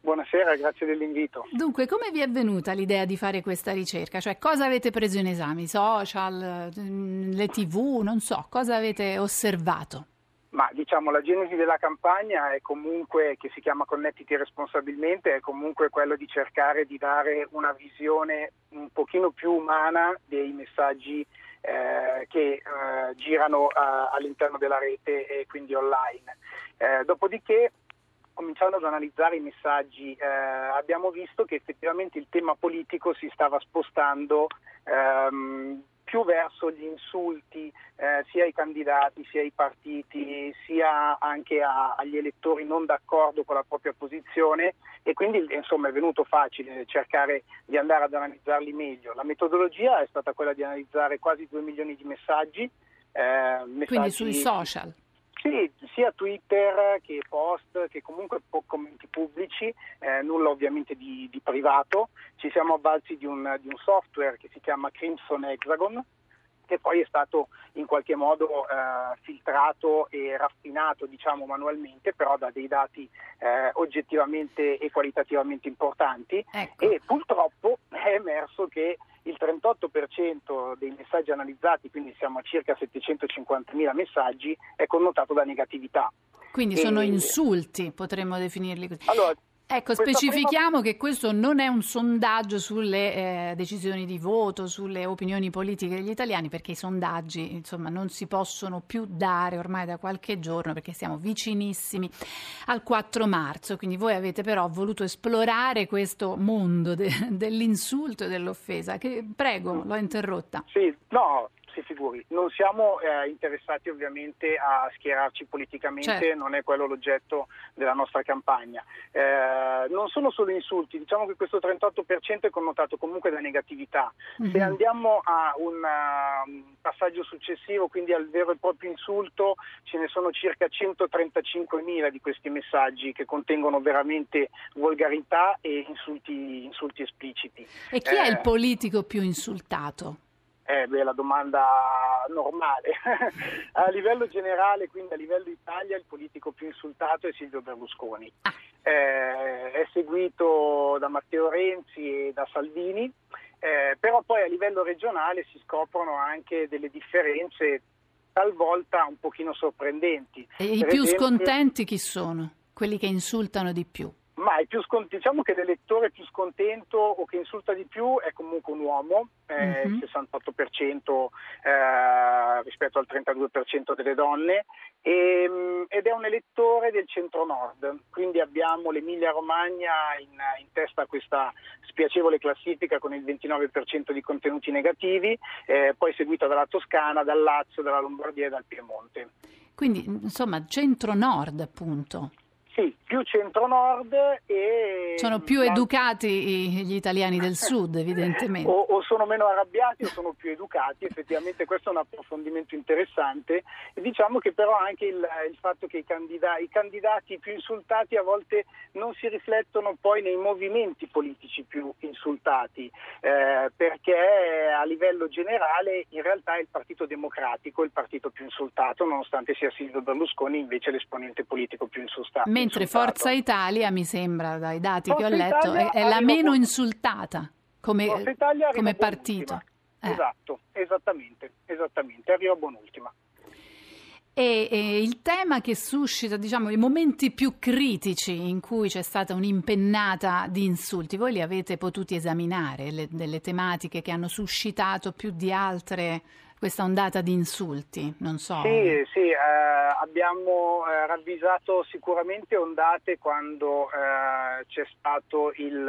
Buonasera, grazie dell'invito. Dunque, come vi è venuta l'idea di fare questa ricerca? Cioè, cosa avete preso in esame? I social, mm, le tv, non so, cosa avete osservato? Ma diciamo la genesi della campagna è comunque, che si chiama Connettiti responsabilmente, è comunque quello di cercare di dare una visione un pochino più umana dei messaggi eh, che eh, girano all'interno della rete e quindi online. dopodiché cominciando ad analizzare i messaggi, eh, abbiamo visto che effettivamente il tema politico si stava spostando ehm, più verso gli insulti eh, sia ai candidati, sia ai partiti, sia anche a, agli elettori non d'accordo con la propria posizione e quindi insomma è venuto facile cercare di andare ad analizzarli meglio. La metodologia è stata quella di analizzare quasi 2 milioni di messaggi. Eh, messaggi quindi sui social. Sì, sia Twitter che post che comunque commenti pubblici, eh, nulla ovviamente di, di, privato. Ci siamo avvalsi di un, di un, software che si chiama Crimson Hexagon che poi è stato in qualche modo eh, filtrato e raffinato diciamo manualmente però da dei dati eh, oggettivamente e qualitativamente importanti ecco. e purtroppo è emerso che il 38% dei messaggi analizzati, quindi siamo a circa 750.000 messaggi, è connotato da negatività. Quindi sono e... insulti, potremmo definirli così. Allora, Ecco, specifichiamo prima... che questo non è un sondaggio sulle eh, decisioni di voto, sulle opinioni politiche degli italiani, perché i sondaggi insomma, non si possono più dare ormai da qualche giorno perché siamo vicinissimi al 4 marzo. Quindi voi avete però voluto esplorare questo mondo de- dell'insulto e dell'offesa. Che, prego, l'ho interrotta. Sì, no, si figuri. Non siamo eh, interessati ovviamente a schierarci politicamente, certo. non è quello l'oggetto della nostra campagna. Eh, non sono solo insulti, diciamo che questo 38% è connotato comunque da negatività. Mm-hmm. Se andiamo a un uh, passaggio successivo, quindi al vero e proprio insulto, ce ne sono circa 135.000 di questi messaggi che contengono veramente volgarità e insulti, insulti espliciti. E chi eh, è il politico più insultato? Eh, beh, la domanda normale. a livello generale, quindi a livello Italia, il politico più insultato è Silvio Berlusconi. Ah. Eh, è seguito da Matteo Renzi e da Salvini, eh, però poi a livello regionale si scoprono anche delle differenze talvolta un pochino sorprendenti. E i più esempio... scontenti chi sono? Quelli che insultano di più? Ma scont- diciamo che l'elettore più scontento o che insulta di più è comunque un uomo, eh, mm-hmm. il 68% eh, rispetto al 32% delle donne, e, ehm, ed è un elettore del centro-nord, quindi abbiamo l'Emilia Romagna in, in, testa a questa spiacevole classifica con il 29% di contenuti negativi, eh, poi seguita dalla Toscana, dal Lazio, dalla Lombardia e dal Piemonte. Quindi insomma centro-nord appunto. Sì, più centro-nord e... Sono più educati gli italiani del sud, evidentemente. o, o, sono meno arrabbiati o sono più educati, effettivamente questo è un approfondimento interessante. E diciamo che però anche il, il fatto che i, candida- i, candidati più insultati a volte non si riflettono poi nei movimenti politici più insultati, eh, perché a livello generale in realtà è il Partito Democratico il partito più insultato, nonostante sia Silvio Berlusconi invece l'esponente politico più insultato mentre Forza Italia, mi sembra dai dati Forza che ho letto, è, è la meno molto... insultata come, come partito. Eh. Esatto, esattamente, esattamente, arriva buon'ultima. E, e, il tema che suscita, diciamo, i momenti più critici in cui c'è stata un'impennata di insulti, voi li avete potuti esaminare, le, delle tematiche che hanno suscitato più di altre questa ondata di insulti? Non so. Sì, sì eh, abbiamo eh, ravvisato sicuramente ondate quando eh, c'è stato il,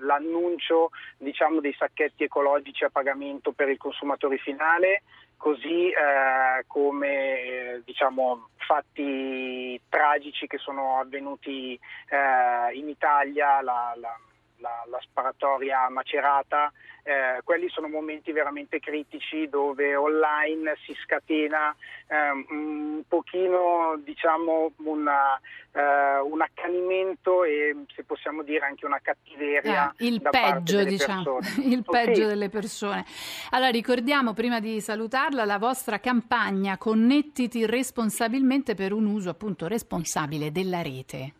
l'annuncio diciamo, dei sacchetti ecologici a pagamento per il consumatore finale, così eh, come diciamo, fatti tragici che sono avvenuti eh, in Italia. La, la, la, la sparatoria macerata, eh, quelli sono momenti veramente critici dove online si scatena eh, un pochino diciamo una, eh, un accanimento e se possiamo dire anche una cattiveria. Eh, il peggio, diciamo, il peggio sì. delle persone. Allora ricordiamo prima di salutarla la vostra campagna Connettiti responsabilmente per un uso appunto responsabile della rete.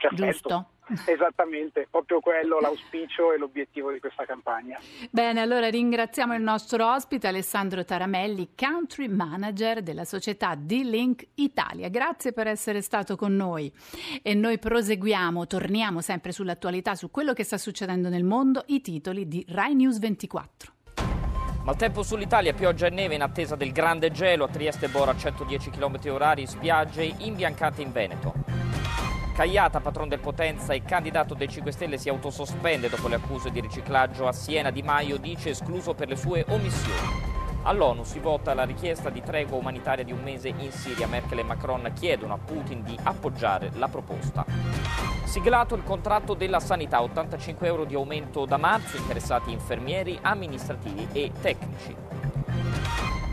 Perfetto. Giusto? Esattamente, proprio quello l'auspicio e l'obiettivo di questa campagna. Bene, allora ringraziamo il nostro ospite Alessandro Taramelli, country manager della società D-Link Italia. Grazie per essere stato con noi e noi proseguiamo, torniamo sempre sull'attualità, su quello che sta succedendo nel mondo, i titoli di Rai News 24. Maltempo sull'Italia, pioggia e neve in attesa del grande gelo a Trieste Bora 110 km h spiagge imbiancate in Veneto. Cagliata, patron del Potenza e candidato dei 5 Stelle, si autosospende dopo le accuse di riciclaggio a Siena. Di Maio dice escluso per le sue omissioni. All'ONU si vota la richiesta di tregua umanitaria di un mese in Siria. Merkel e Macron chiedono a Putin di appoggiare la proposta. Siglato il contratto della sanità, 85 euro di aumento da marzo, interessati infermieri, amministrativi e tecnici.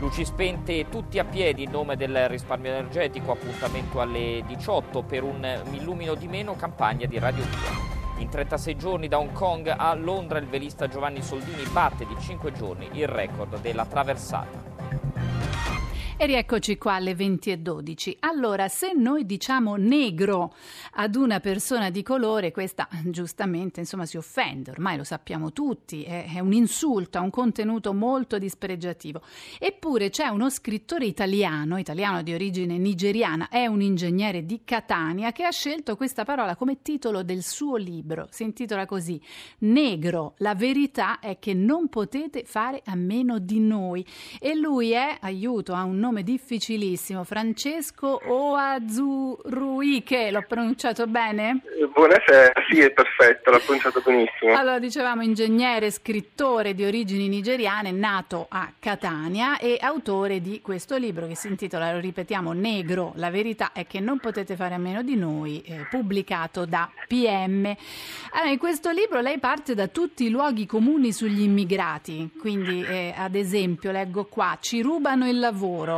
Luci spente tutti a piedi in nome del risparmio energetico, appuntamento alle 18 per un millumino di meno, campagna di Radio 2. In 36 giorni da Hong Kong a Londra il velista Giovanni Soldini batte di 5 giorni il record della traversata. E rieccoci qua alle 20.12. Allora, se noi diciamo negro ad una persona di colore, questa giustamente insomma si offende, ormai lo sappiamo tutti, è, è un insulto, ha un contenuto molto dispregiativo. Eppure c'è uno scrittore italiano, italiano di origine nigeriana, è un ingegnere di Catania, che ha scelto questa parola come titolo del suo libro. Si intitola così: Negro, la verità è che non potete fare a meno di noi. E lui è, aiuto, ha un nome nome difficilissimo, Francesco Oazuruike, l'ho pronunciato bene? Buonasera, sì è perfetto, l'ho pronunciato benissimo. Allora, dicevamo ingegnere, scrittore di origini nigeriane, nato a Catania e autore di questo libro che si intitola, lo ripetiamo, Negro, la verità è che non potete fare a meno di noi, eh, pubblicato da PM. Allora, in questo libro lei parte da tutti i luoghi comuni sugli immigrati, quindi eh, ad esempio leggo qua, ci rubano il lavoro,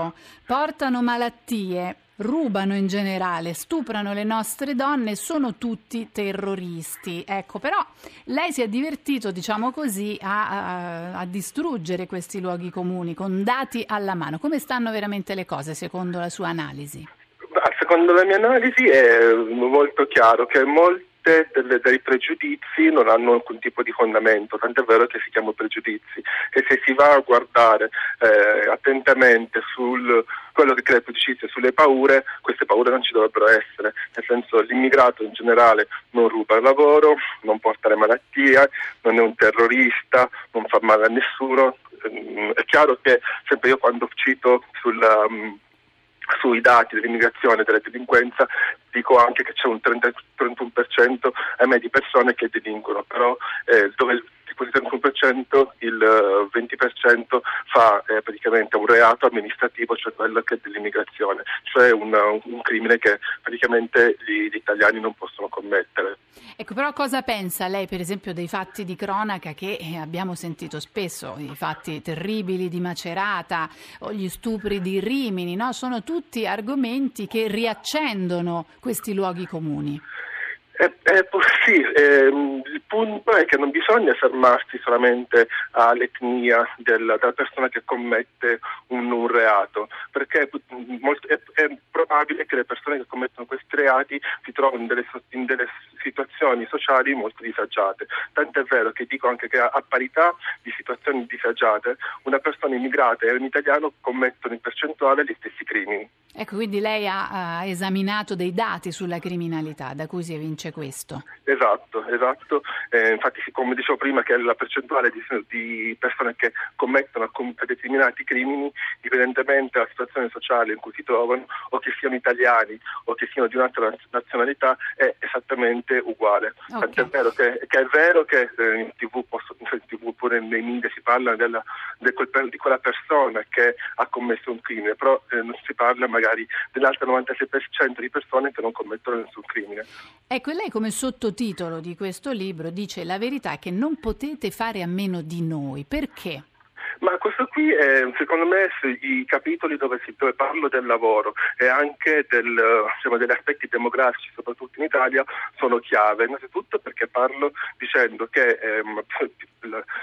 portano malattie, rubano in generale, stuprano le nostre donne, sono tutti terroristi. Ecco, però lei si è divertito, diciamo così, a, a, a, distruggere questi luoghi comuni con dati alla mano. Come stanno veramente le cose secondo la sua analisi? Secondo la mia analisi è molto chiaro che molti delle, dei pregiudizi non hanno alcun tipo di fondamento, tant'è vero che si chiamano pregiudizi e se si va a guardare eh, attentamente sul quello che crea pregiudizi sulle paure, queste paure non ci dovrebbero essere, nel senso l'immigrato in generale non ruba il lavoro, non porta malattie, non è un terrorista, non fa male a nessuno. Mm, è chiaro che sempre io quando cito sulla um, sui dati dell'immigrazione e della delinquenza dico anche che c'è un 30, 31% a me di persone che delinquono, però eh, dove tipo il 31%, il 20% fa eh, praticamente un reato amministrativo, cioè quello che è dell'immigrazione, cioè un, un crimine che praticamente gli, gli, italiani non possono commettere. Ecco, però cosa pensa lei per esempio dei fatti di cronaca che eh, abbiamo sentito spesso, i fatti terribili di Macerata o gli stupri di Rimini, no? sono tutti argomenti che riaccendono questi luoghi comuni. Eh, eh, sì, ehm, il punto è che non bisogna fermarsi solamente all'etnia della, della persona che commette un, un reato, perché è, molto, è, è, probabile che le persone che commettono questi reati si trovino in delle, in delle situazioni sociali molto disagiate. Tant'è vero che dico anche che a, a parità di situazioni disagiate, una persona immigrata e un italiano commettono in percentuale gli stessi crimini. Ecco, quindi lei ha, ha esaminato dei dati sulla criminalità, da cui si evince questo. Esatto, esatto. Eh, infatti, come dicevo prima, che la percentuale di, di persone che commettono determinati crimini, dipendentemente dalla situazione sociale in cui si trovano, o che siano italiani o che siano di un'altra nazionalità, è esattamente uguale. Okay. Tant'è vero che, che, è vero che eh, in TV, posso, in TV pure nei media si parla della, de quel, di quella persona che ha commesso un crimine, però eh, non si parla magari dell'altro 96% di persone che non commettono nessun crimine. Ecco, lei come sottotitolo di questo libro dice la verità è che non potete fare a meno di noi. Perché? Ma questo qui è secondo me i capitoli dove, si, dove parlo del lavoro e anche del, diciamo, degli aspetti demografici, soprattutto in Italia, sono chiave. Innanzitutto perché parlo dicendo che ehm,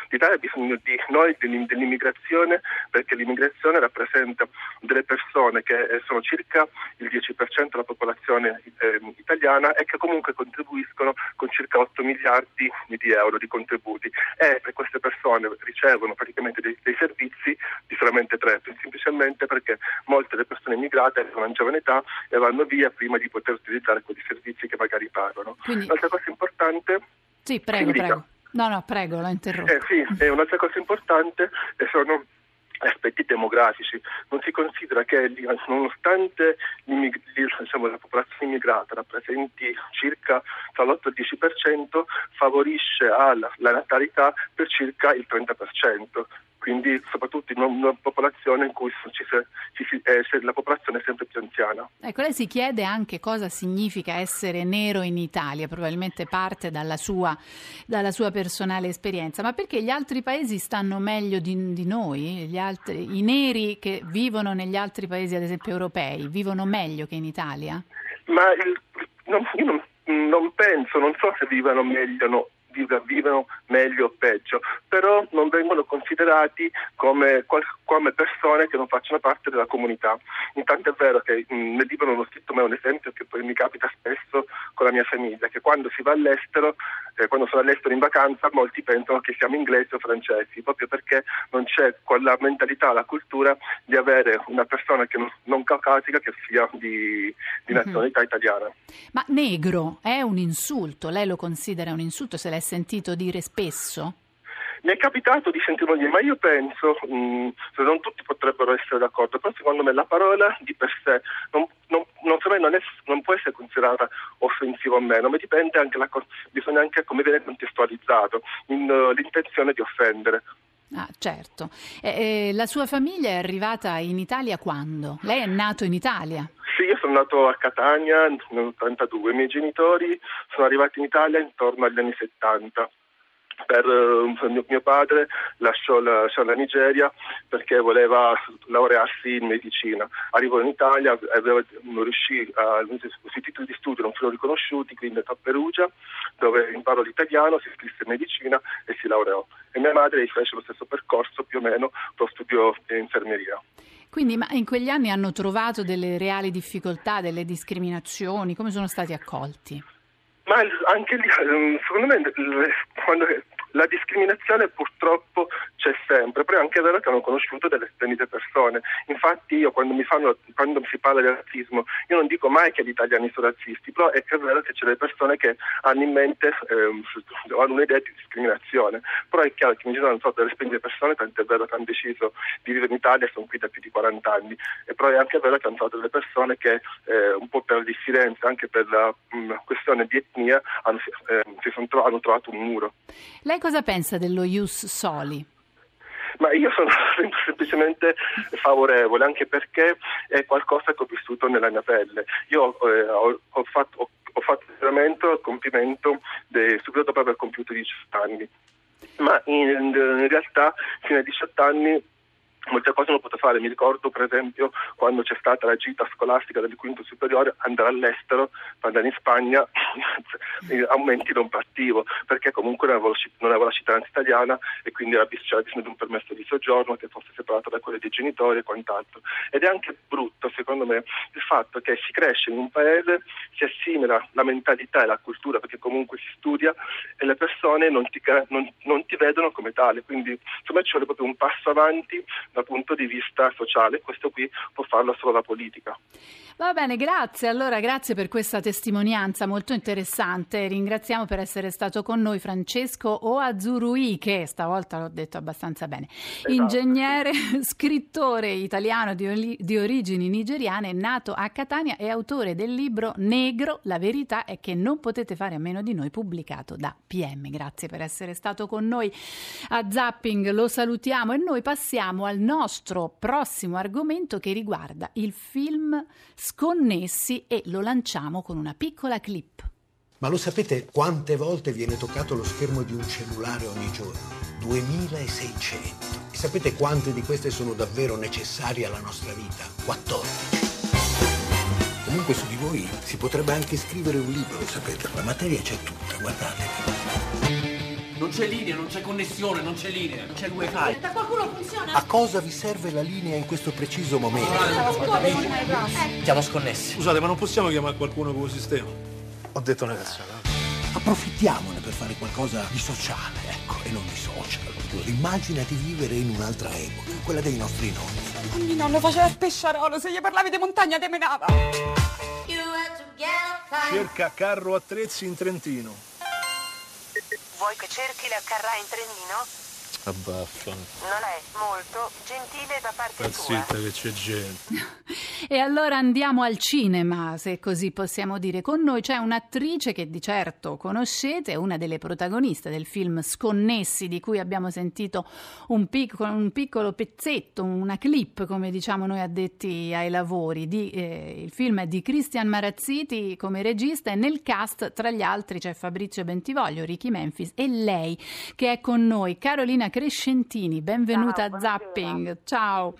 l'Italia ha bisogno di noi dell'immigrazione perché l'immigrazione rappresenta delle persone che eh, sono circa il 10% della popolazione eh, italiana e che comunque contribuiscono con circa 8 miliardi di euro di contributi e per queste persone ricevono praticamente dei, dei servizi di solamente tre, semplicemente perché molte delle persone immigrate sono in giovane età e vanno via prima di poter utilizzare quei servizi che magari pagano. Quindi... Un'altra cosa importante sì, prego, prego. No, no, prego, l'ho interrotto. Eh, sì, e un'altra cosa importante sono aspetti demografici. Non si considera che nonostante diciamo, la popolazione immigrata rappresenti circa tra l'8 e il 10%, favorisce alla, la natalità per circa il 30% quindi soprattutto in una popolazione in cui ci, ci, eh, la popolazione è sempre più anziana. Ecco, lei si chiede anche cosa significa essere nero in Italia, probabilmente parte dalla sua, dalla sua personale esperienza, ma perché gli altri paesi stanno meglio di, di noi? Altri, I neri che vivono negli altri paesi, ad esempio europei, vivono meglio che in Italia? Ma il, non, io non, non penso, non so se vivano meglio no, vivono meglio o peggio, però non vengono considerati come, come, persone che non facciano parte della comunità. Intanto è vero che mh, nel non ho scritto mai un esempio che poi mi capita spesso con la mia famiglia, che quando si va all'estero, eh, quando sono all'estero in vacanza, molti pensano che siamo inglesi o francesi, proprio perché non c'è quella mentalità, la cultura di avere una persona che non, non caucasica che sia di, di mhm. nazionalità mm-hmm. italiana. Ma negro è un insulto, lei lo considera un insulto se lei sentito dire spesso? Mi è capitato di sentirlo dire, ma io penso, mh, mm, non tutti potrebbero essere d'accordo, però secondo me la parola di per sé non, non, non, non, è, non può essere considerata offensiva o meno, ma dipende anche, la, bisogna anche come viene contestualizzato, in, uh, l'intenzione di offendere. Ah, certo. E, e, la sua famiglia è arrivata in Italia quando? Lei è nato in Italia? Sì, io sono nato a Catania nel 1982. I miei genitori sono arrivati in Italia intorno agli anni 70 per uh, mio padre lasciò la, lasciò la, Nigeria perché voleva laurearsi in medicina. Arrivò in Italia, aveva, riuscì a, i titoli di studio non furono riconosciuti, quindi andò a Perugia dove imparò l'italiano, si iscrisse in medicina e si laureò. E mia madre fece lo stesso percorso più o meno, però studiò infermeria. Quindi ma in quegli anni hanno trovato delle reali difficoltà, delle discriminazioni, come sono stati accolti? Ma anche lì, ehm, secondo me, quando la discriminazione purtroppo c'è sempre, però è anche vero che hanno conosciuto delle splendide persone. Infatti io quando mi, fanno, quando si parla di razzismo, io non dico mai che gli italiani sono razzisti, però è che vero che c'è delle persone che hanno in mente, ehm, hanno un'idea di discriminazione. Però è chiaro che in generale sono delle splendide persone, tanto è vero che hanno deciso di vivere in Italia sono qui da più di 40 anni. E però è anche vero che hanno trovato delle persone che eh, un po' per la anche per la mh, questione di etnia, hanno, eh, sono, hanno trovato un muro. Lei cosa pensa dello Ius Soli? Ma io sono semplicemente favorevole, anche perché è qualcosa che ho vissuto nella mia pelle. Io eh, ho, ho, fatto, ho, ho fatto il giuramento al compimento de, subito dopo aver compiuto 18 anni. Ma in, in realtà fino ai 18 anni molte cose non ho potuto fare, mi ricordo per esempio quando c'è stata la gita scolastica del quinto superiore, andare all'estero, andare in Spagna, a momenti non partivo, perché comunque non avevo, non avevo la cittadinanza italiana e quindi c'era bisogno di un permesso di soggiorno che fosse separato da quello dei genitori e quant'altro. Ed è anche brutto secondo me il fatto che si cresce in un paese, si assimila la mentalità e la cultura perché comunque si studia e le persone non ti, non, non ti vedono come tale, quindi secondo me ci vuole proprio un passo avanti dal punto di vista sociale, questo qui può farlo solo la politica. Va bene, grazie. Allora, grazie per questa testimonianza molto interessante. Ringraziamo per essere stato con noi Francesco Oazurui, che stavolta l'ho detto abbastanza bene. Esatto. Ingegnere, scrittore italiano di, di origini nigeriane, nato a Catania e autore del libro Negro, la verità è che non potete fare a meno di noi, pubblicato da PM. Grazie per essere stato con noi a Zapping, lo salutiamo e noi passiamo al nostro prossimo argomento che riguarda il film Sconnessi e lo lanciamo con una piccola clip. Ma lo sapete quante volte viene toccato lo schermo di un cellulare ogni giorno? 2600. E sapete quante di queste sono davvero necessarie alla nostra vita? 14. Comunque su di voi si potrebbe anche scrivere un libro, lo sapete, la materia c'è tutta, guardate. Non c'è linea, non c'è connessione, non c'è linea, non c'è wifi. Da qualcuno funziona? A cosa vi serve la linea in questo preciso momento? Siamo sconnessi. Scusate, ma non possiamo chiamare qualcuno con il sistema? Ho detto una cazzata. Approfittiamone per fare qualcosa di sociale, ecco, e non di social. Immaginati vivere in un'altra epoca, quella dei nostri nonni. Ogni nonno faceva il pesciarolo, se gli parlavi di montagna te menava. Cerca carro attrezzi in Trentino. Vuoi che cerchi la carra in trenino? Abbaffa. Non è molto gentile da parte Sta tua. zitta che c'è gente. E allora andiamo al cinema, se così possiamo dire. Con noi c'è un'attrice che di certo conoscete, è una delle protagoniste del film Sconnessi, di cui abbiamo sentito un piccolo, un piccolo pezzetto, una clip, come diciamo noi addetti ai lavori. Di, eh, il film è di Christian Marazziti come regista e nel cast, tra gli altri, c'è Fabrizio Bentivoglio, Ricky Memphis e lei che è con noi, Carolina Crescentini. Benvenuta Ciao, a Zapping. Ciao.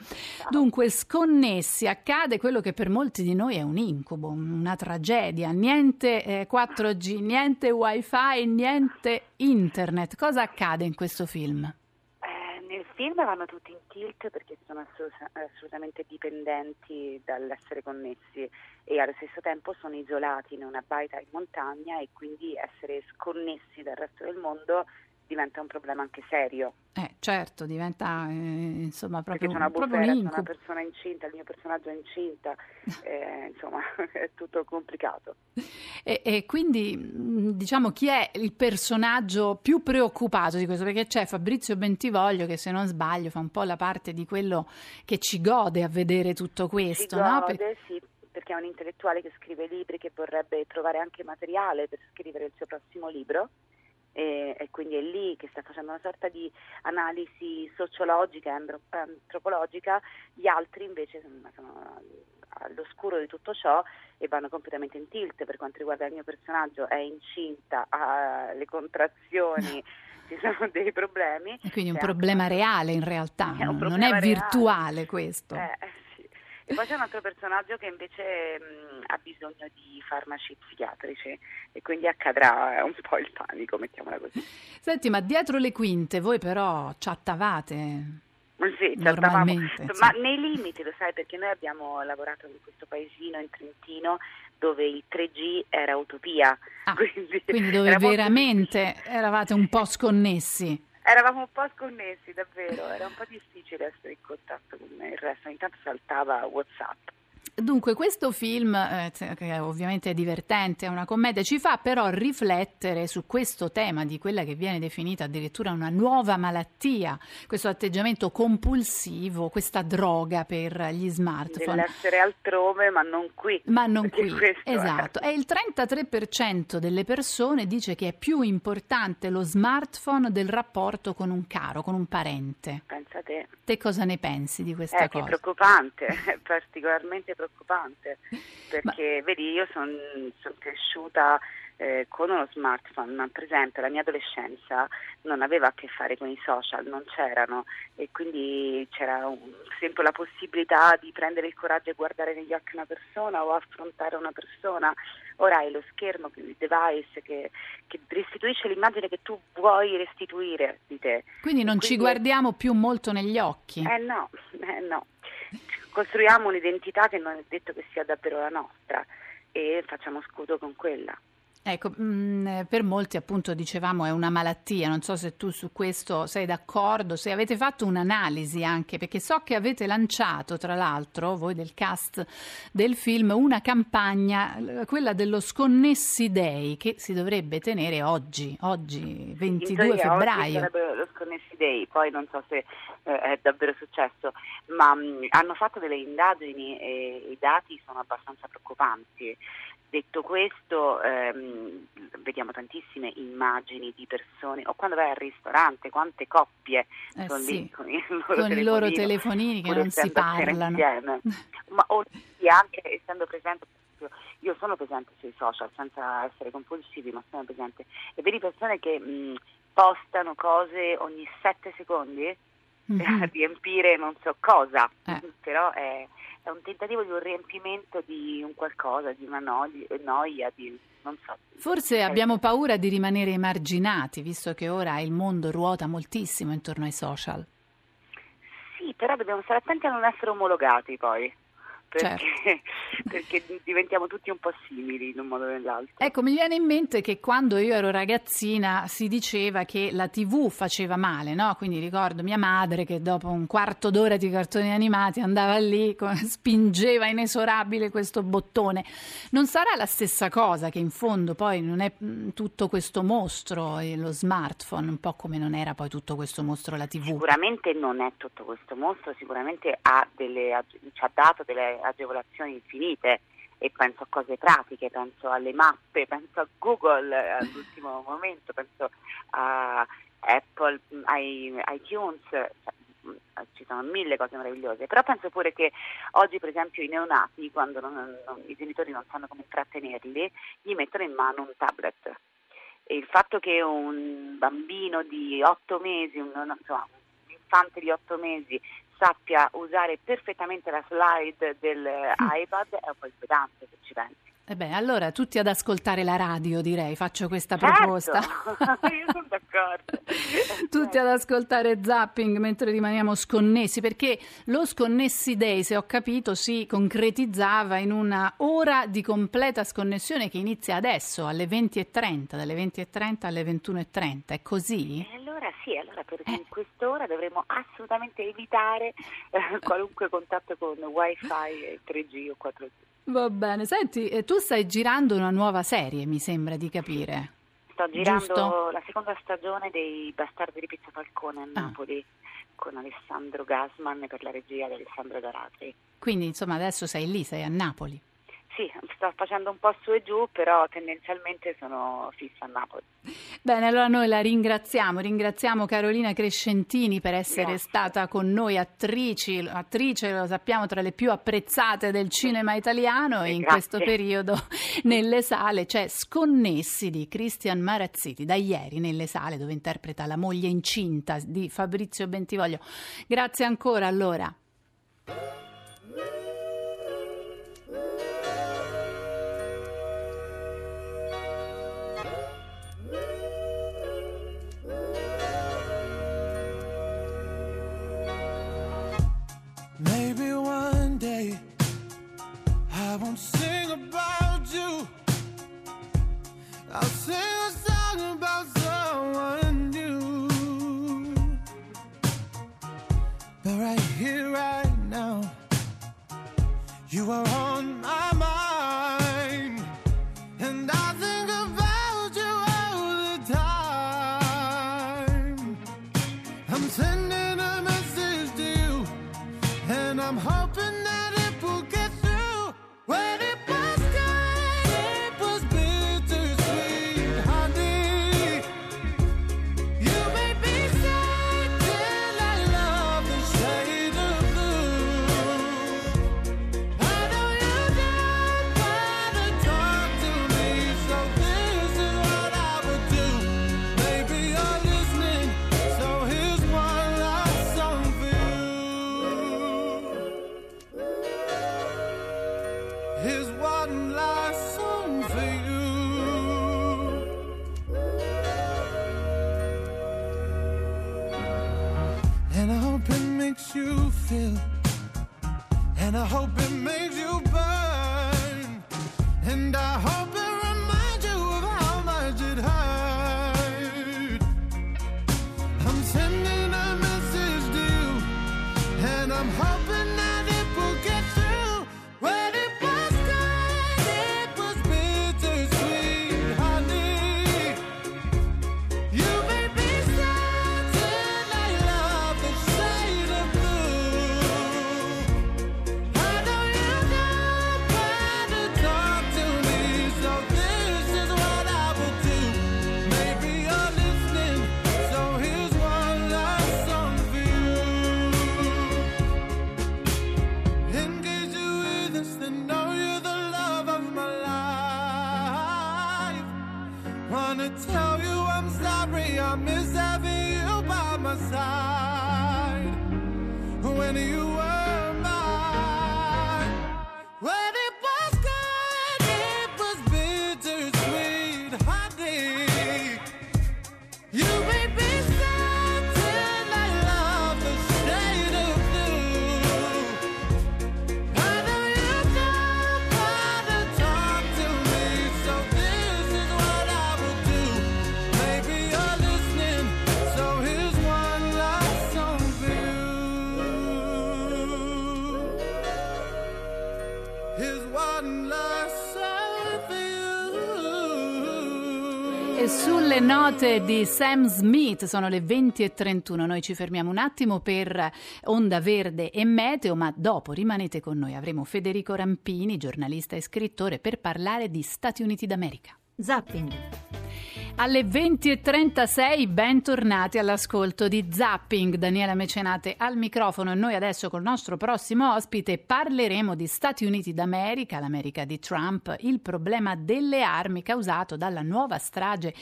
Dunque, Sconnessi accade quello che per molti di noi è un incubo, una tragedia. Niente eh, 4G, niente wifi, niente internet. Cosa accade in questo film? Eh, nel film vanno tutti in tilt perché sono assolut- assolutamente dipendenti dall'essere connessi e allo stesso tempo sono isolati in una baita in montagna e quindi essere sconnessi dal resto del mondo diventa un problema anche serio. Eh, certo, diventa eh, insomma Perché proprio, c'è una proprio un c'è una persona incinta, il mio personaggio è incinta, eh, insomma è tutto complicato. E, e quindi mh, diciamo chi è il personaggio più preoccupato di questo? Perché c'è Fabrizio Bentivoglio che se non sbaglio fa un po' la parte di quello che ci gode a vedere tutto questo, Si no? gode, Per- sì, perché è un intellettuale che scrive libri, che vorrebbe trovare anche materiale per scrivere il suo prossimo libro. E, e quindi è lì che sta facendo una sorta di analisi sociologica e antropologica, gli altri invece sono, all'oscuro di tutto ciò e vanno completamente in tilt per quanto riguarda il mio personaggio, è incinta, ha le contrazioni, ci sono dei problemi. e quindi un C'è problema reale in realtà, È non è reale. virtuale questo. Eh. E poi c'è un altro personaggio che invece mh, ha bisogno di farmaci psichiatrici e quindi accadrà eh, un po' il panico, mettiamola così. Senti, ma dietro le quinte voi però chattavate Sì, normalmente. ma nei limiti, lo sai, perché noi abbiamo lavorato in questo paesino in Trentino dove il 3G era utopia. quindi Ah, Quindi dove era molto veramente eravate un po' sconnessi. Eravamo un po' sconnessi, davvero, era un po' difficile essere in contatto con il resto, intanto saltava Whatsapp. Dunque, questo film, eh, che ovviamente è divertente, è una commedia, ci fa però riflettere su questo tema di quella che viene definita addirittura una nuova malattia, questo atteggiamento compulsivo, questa droga per gli smartphone. Dell'essere altrove ma non qui. Ma non qui, questo è- esatto. E il 33% delle persone dice che è più importante lo smartphone del rapporto con un caro, con un parente. Pensa te. Te cosa ne pensi di questa Eh, che è cosa? preoccupante, è particolarmente preoccupante, perché vedi io sono cresciuta eh, con uno smartphone, ma per esempio la mia adolescenza non aveva a che fare con i social, non c'erano e quindi c'era un- sempre la possibilità di prendere il coraggio e guardare negli occhi una persona o affrontare una persona. Ora hai lo schermo, il device che, che restituisce l'immagine che tu vuoi restituire di te. Quindi non ci Quindi- guardiamo più molto negli occhi. eh no, eh no. Costruiamo un'identità che non è detto che sia davvero la nostra e facciamo scudo con quella. Ecco, mh, per molti appunto dicevamo è una malattia, non so se tu su questo sei d'accordo, se avete fatto un'analisi anche, perché so che avete lanciato tra l'altro, voi del cast del film, una campagna, eh, quella dello Sconnessi Day, che si dovrebbe tenere oggi, oggi In 22 teoria Oggi febbraio. sarebbe lo Sconnessi Day, poi non so se eh, è davvero successo, ma mh, hanno fatto delle indagini e i dati sono abbastanza preoccupanti. Detto questo, ehm, vediamo tantissime immagini di persone, o quando vai al ristorante, quante coppie Eh sono sì, lì con il loro con i loro telefonini che non si parlano. insieme. Ma o sì, anche essendo presente, io sono presente sui social senza essere compulsivi, ma sono presente e vedi persone che mh, postano cose ogni sette secondi Mhm. riempire non so cosa, Eh. però è, è un tentativo di un riempimento di un qualcosa, di una noi- noia, di non so. Forse abbiamo paura di rimanere emarginati, visto che ora il mondo ruota moltissimo intorno ai social. Sì, però dobbiamo stare attenti a non essere omologati poi. Perché, perché diventiamo tutti un po' simili in un modo o nell'altro. Ecco, mi viene in mente che quando io ero ragazzina si diceva che la TV faceva male, no? Quindi ricordo mia madre che dopo un quarto d'ora di cartoni animati andava lì, spingeva inesorabile questo bottone. Non sarà la stessa cosa che in fondo poi non è mm, tutto questo mostro, lo smartphone, un po' come non era poi tutto questo mostro la TV. Sicuramente non è tutto questo mostro, sicuramente ha delle ci ha dato delle agevolazioni infinite e penso a cose pratiche, penso alle mappe, penso a Google eh, all'ultimo momento, penso a Apple, ai iTunes, cioè, mh, ci sono mille cose meravigliose, però penso pure che oggi per esempio i neonati, quando non- non- i genitori non sanno come intrattenerli, gli mettono in mano un tablet. E il fatto che un bambino di otto mesi, un, insomma, un infante di otto mesi sappia usare perfettamente la slide dell'iPad è un po' inquietante se ci pensi. Ebbene, allora tutti ad ascoltare la radio, direi, faccio questa Certo, proposta. io sono d'accordo. Tutti ad ascoltare zapping mentre rimaniamo sconnessi, perché lo Sconnessi Day, se ho capito, si concretizzava in una ora di completa sconnessione che inizia adesso alle 20.30, dalle 20.30 alle 21.30. È così? Sì, allora per in quest'ora dovremo assolutamente evitare eh, qualunque contatto con wifi, 3G o 4G. Va bene, senti, eh, tu stai girando una nuova serie, mi sembra di capire. Sto girando Giusto? la seconda stagione dei Bastardi di Pizza Falcone a Ah. Napoli con Alessandro Gasman per la regia di Alessandro Daratri. Quindi, insomma, adesso sei lì, sei a Napoli. Sì, sto facendo un po' su e giù, però tendenzialmente sono fissa a Napoli. Bene, allora noi la ringraziamo, ringraziamo Carolina Crescentini per essere stata con noi attrici, attrice, lo sappiamo, tra le più apprezzate del cinema italiano e in Grazie. questo periodo nelle sale c'è Sconnessi di Cristian Marazziti, da ieri nelle sale dove interpreta la moglie incinta di Fabrizio Bentivoglio. Grazie ancora allora. You are on my mind. And I hope it makes you burn, and I hope note di Sam Smith sono le 20.31. Noi ci fermiamo un attimo per Onda Verde e Meteo, ma dopo rimanete con noi. Avremo Federico Rampini, giornalista e scrittore, per parlare di Stati Uniti d'America. Zapping. Alle 20.36 bentornati all'ascolto di Zapping. Daniela Mecenate al microfono e noi adesso col nostro prossimo ospite parleremo di Stati Uniti d'America, l'America di Trump, il problema delle armi causato dalla nuova strage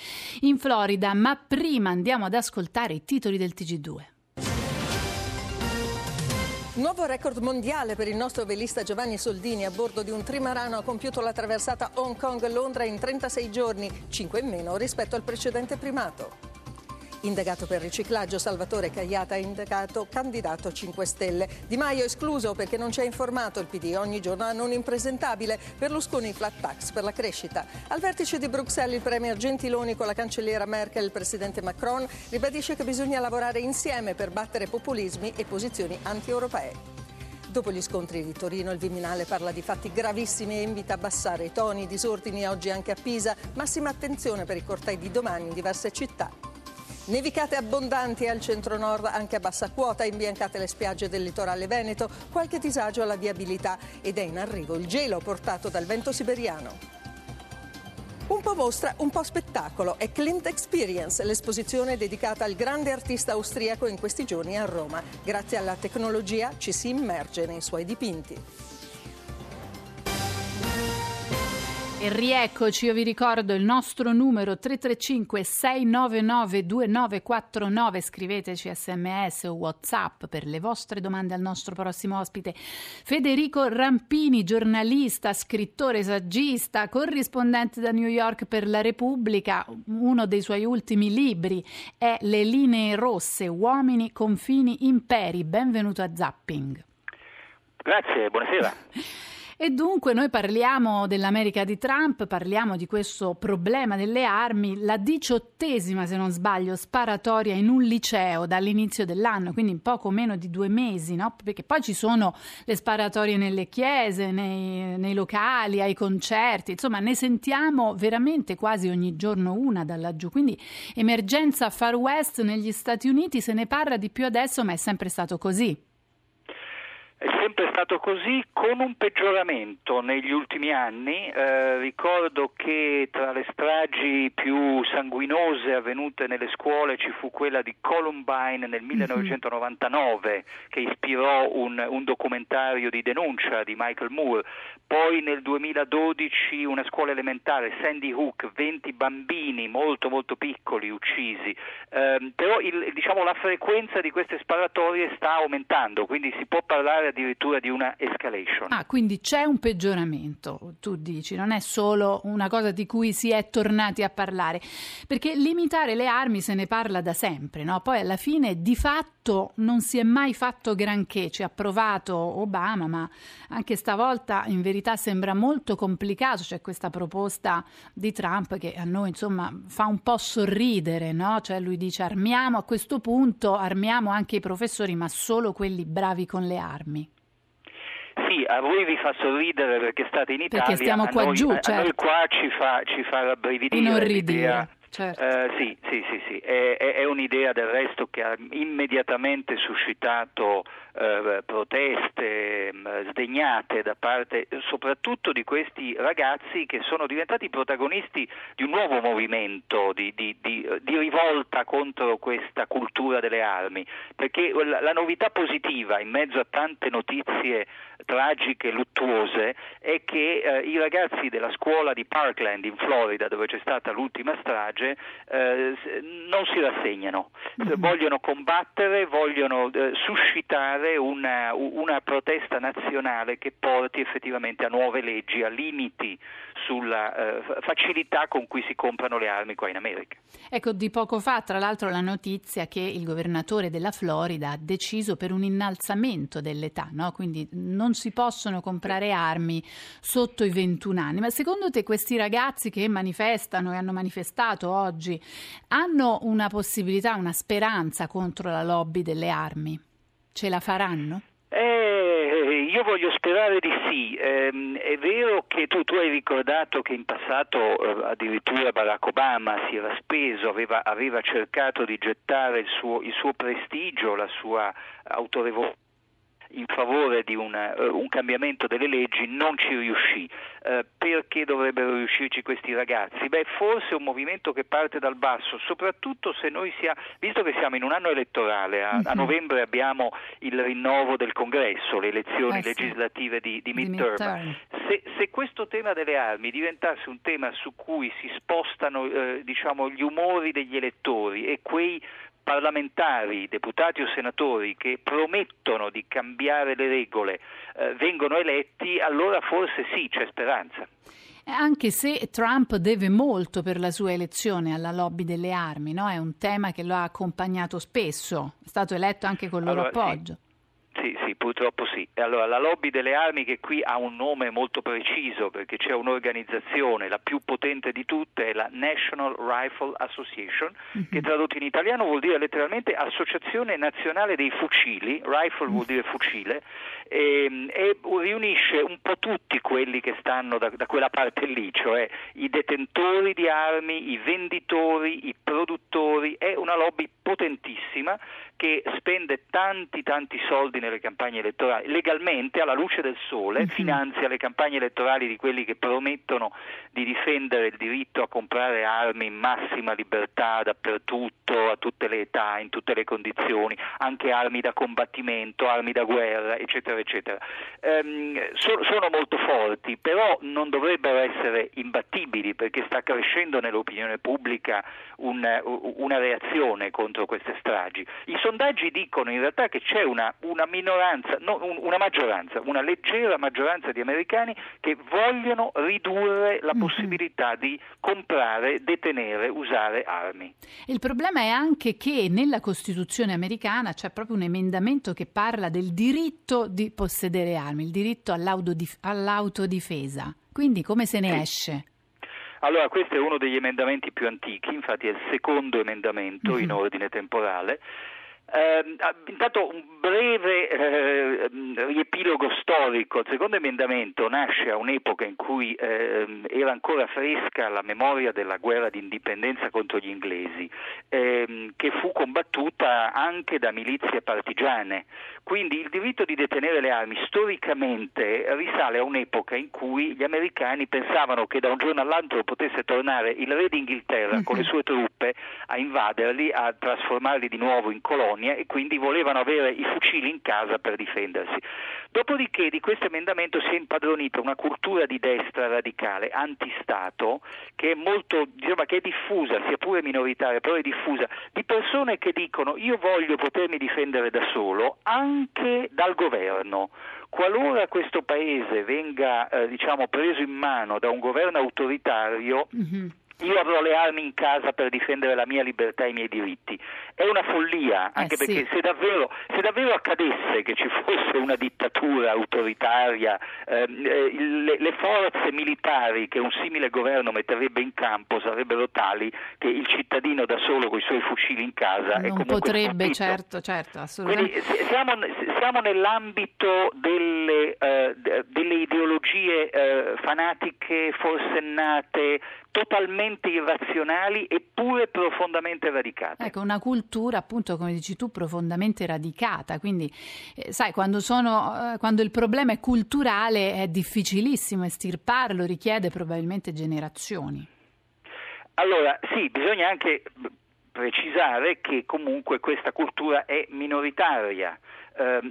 in Florida. Ma prima andiamo ad ascoltare i titoli del TG2. Nuovo record mondiale per il nostro velista Giovanni Soldini a bordo di un trimarano ha compiuto la traversata Hong Kong-Londra in 36 giorni, 5 in meno rispetto al precedente primato. Indagato per riciclaggio, Salvatore Cagliata indagato candidato 5 Stelle. Di Maio escluso perché non ci ha informato il PD. Ogni giorno hanno un impresentabile. Berlusconi flat tax per la crescita. Al vertice di Bruxelles il premier Gentiloni con la cancelliera Merkel e il presidente Macron ribadisce che bisogna lavorare insieme per battere populismi e posizioni anti-europee. Dopo gli scontri di Torino, il Viminale parla di fatti gravissimi e invita a abbassare i toni, disordini oggi anche a Pisa, massima attenzione per i cortei di domani in diverse città. Nevicate abbondanti al centro-nord anche a bassa quota, imbiancate le spiagge del litorale veneto, qualche disagio alla viabilità ed è in arrivo il gelo portato dal vento siberiano. Un po' mostra, un po' spettacolo. È Clint Experience, l'esposizione dedicata al grande artista austriaco in questi giorni a Roma. Grazie alla tecnologia ci si immerge nei suoi dipinti. E rieccoci, io vi ricordo il nostro numero 335 699 2949, scriveteci sms o whatsapp per le vostre domande al nostro prossimo ospite Federico Rampini, giornalista, scrittore, saggista, corrispondente da New York per la Repubblica, uno dei suoi ultimi libri è Le linee rosse, uomini, confini, imperi, benvenuto a Zapping. Grazie, buonasera. E dunque noi parliamo dell'America di Trump, parliamo di questo problema delle armi, la diciottesima, se non sbaglio, sparatoria in un liceo dall'inizio dell'anno, quindi in poco meno di due mesi, no? perché poi ci sono le sparatorie nelle chiese, nei, nei locali, ai concerti, insomma ne sentiamo veramente quasi ogni giorno una da laggiù. Quindi emergenza Far West negli Stati Uniti, se ne parla di più adesso, ma è sempre stato così. È sempre stato così con un peggioramento negli ultimi anni. Eh, ricordo che tra le stragi più sanguinose avvenute nelle scuole ci fu quella di Columbine nel 1999 che ispirò un, un documentario di denuncia di Michael Moore. Poi nel 2012 una scuola elementare, Sandy Hook, 20 bambini molto molto piccoli uccisi. Eh, però il, diciamo, la frequenza di queste sparatorie sta aumentando, quindi si può parlare addirittura di una escalation. Ah, quindi c'è un peggioramento, tu dici, non è solo una cosa di cui si è tornati a parlare, perché limitare le armi se ne parla da sempre, no? Poi alla fine di fatto non si è mai fatto granché, ci ha provato Obama, ma anche stavolta in verità sembra molto complicato, c'è questa proposta di Trump che a noi insomma fa un po' sorridere, no? Cioè lui dice armiamo a questo punto, armiamo anche i professori, ma solo quelli bravi con le armi. A voi vi fa sorridere perché state in Italia, Perché stiamo qua a noi, giù, a- a certo. noi qua ci fa, ci fa rabbrividire Inorridire, certo. Eh, sì, sì, sì, sì. È, è- è un'idea del resto che ha immediatamente suscitato eh, proteste mh, sdegnate da parte soprattutto di questi ragazzi che sono diventati protagonisti di un nuovo movimento di, di- di- di rivolta contro questa cultura delle armi, perché la, la novità positiva in mezzo a tante notizie tragiche, luttuose, è che eh, i ragazzi della scuola di Parkland in Florida, dove c'è stata l'ultima strage, eh, non si rassegnano, Eh, vogliono combattere, vogliono eh, suscitare una, u- una protesta nazionale che porti effettivamente a nuove leggi, a limiti sulla eh, fa- facilità con cui si comprano le armi qua in America. Ecco, di poco fa, tra l'altro, la notizia che il governatore della Florida ha deciso per un innalzamento dell'età, no? quindi non si possono comprare armi sotto i 21 anni. Ma secondo te questi ragazzi che manifestano e hanno manifestato oggi hanno una possibilità, una speranza contro la lobby delle armi? Ce la faranno? Eh, io voglio sperare di sì. Ehm, è vero che tu, tu, hai ricordato che in passato eh, addirittura Barack Obama si era speso, aveva, aveva cercato di gettare il suo, il suo prestigio, la sua autorevolezza in favore di una, uh, un cambiamento delle leggi non ci riuscì. Uh, perché dovrebbero riuscirci questi ragazzi? Beh, forse un movimento che parte dal basso, soprattutto se noi siamo, visto che siamo in un anno elettorale, a, a mhm. novembre abbiamo il rinnovo del congresso, le elezioni eh sì. legislative di, di midterm. Di midterm. Se, se, questo tema delle armi diventasse un tema su cui si spostano eh, diciamo, gli umori degli elettori e quei parlamentari, deputati o senatori che promettono di cambiare le regole eh, vengono eletti, allora forse sì, c'è speranza. Anche se Trump deve molto per la sua elezione alla lobby delle armi, no? è un tema che lo ha accompagnato spesso, è stato eletto anche con il loro allora, appoggio. Sì. Sì, sì, purtroppo sì. Allora, la lobby delle armi che qui ha un nome molto preciso perché c'è un'organizzazione, la più potente di tutte, è la National Rifle Association, mm-hmm. che tradotto in italiano vuol dire letteralmente Associazione Nazionale dei Fucili, rifle mm-hmm. vuol dire fucile, e, ehm, e, riunisce un po' tutti quelli che stanno da, da quella parte lì, cioè i detentori di armi, i venditori, i produttori, è una lobby potentissima che spende tanti tanti soldi nelle campagne elettorali, legalmente alla luce del sole, mm-hmm. finanzia le campagne elettorali di quelli che promettono di difendere il diritto a comprare armi in massima libertà dappertutto, a tutte le età, in tutte le condizioni, anche armi da combattimento, armi da guerra, eccetera, eccetera. Ehm, so, sono molto forti, però non dovrebbero essere imbattibili perché sta crescendo nell'opinione pubblica un, una reazione contro queste stragi. I sondaggi dicono in realtà che c'è una, una minoranza, no, una maggioranza, una leggera maggioranza di americani che vogliono ridurre la mm-hmm. possibilità di comprare, detenere, usare armi. Il problema è anche che nella Costituzione americana c'è proprio un emendamento che parla del diritto di possedere armi, il diritto all'autodifesa. Quindi come se ne esce? Allora, questo è uno degli emendamenti più antichi, infatti è il secondo emendamento mm-hmm. in ordine temporale eh, intanto un breve eh, riepilogo storico. Il secondo emendamento nasce a un'epoca in cui eh, era ancora fresca la memoria della guerra di indipendenza contro gli inglesi, ehm, che fu combattuta anche da milizie partigiane. Quindi il diritto di detenere le armi storicamente risale a un'epoca in cui gli americani pensavano che da un giorno all'altro potesse tornare il re d'Inghilterra con le sue truppe a invaderli, a trasformarli di nuovo in colonia e quindi volevano avere i fucili in casa per difendersi. Dopodiché di questo emendamento si è impadronita una cultura di destra radicale, antistato, che è molto, diciamo, che è diffusa, sia pure minoritaria, però è diffusa, di persone che dicono io voglio potermi difendere da solo anche dal governo. Qualora questo paese venga eh, diciamo, preso in mano da un governo autoritario, mm-hmm io avrò le armi in casa per difendere la mia libertà e i miei diritti. È una follia, anche eh, perché sì. se, davvero, se, davvero, accadesse che ci fosse una dittatura autoritaria, ehm, eh, le, le, forze militari che un simile governo metterebbe in campo sarebbero tali che il cittadino da solo con i suoi fucili in casa non è comunque potrebbe, stupito. certo, certo, assolutamente. Quindi siamo, siamo nell'ambito delle, eh, delle ideologie eh, fanatiche forsennate totalmente irrazionali eppure profondamente radicate. Ecco, una cultura appunto come dici tu profondamente radicata, quindi eh, sai quando, sono, eh, quando il problema è culturale è difficilissimo estirparlo, richiede probabilmente generazioni. Allora sì, bisogna anche precisare che comunque questa cultura è minoritaria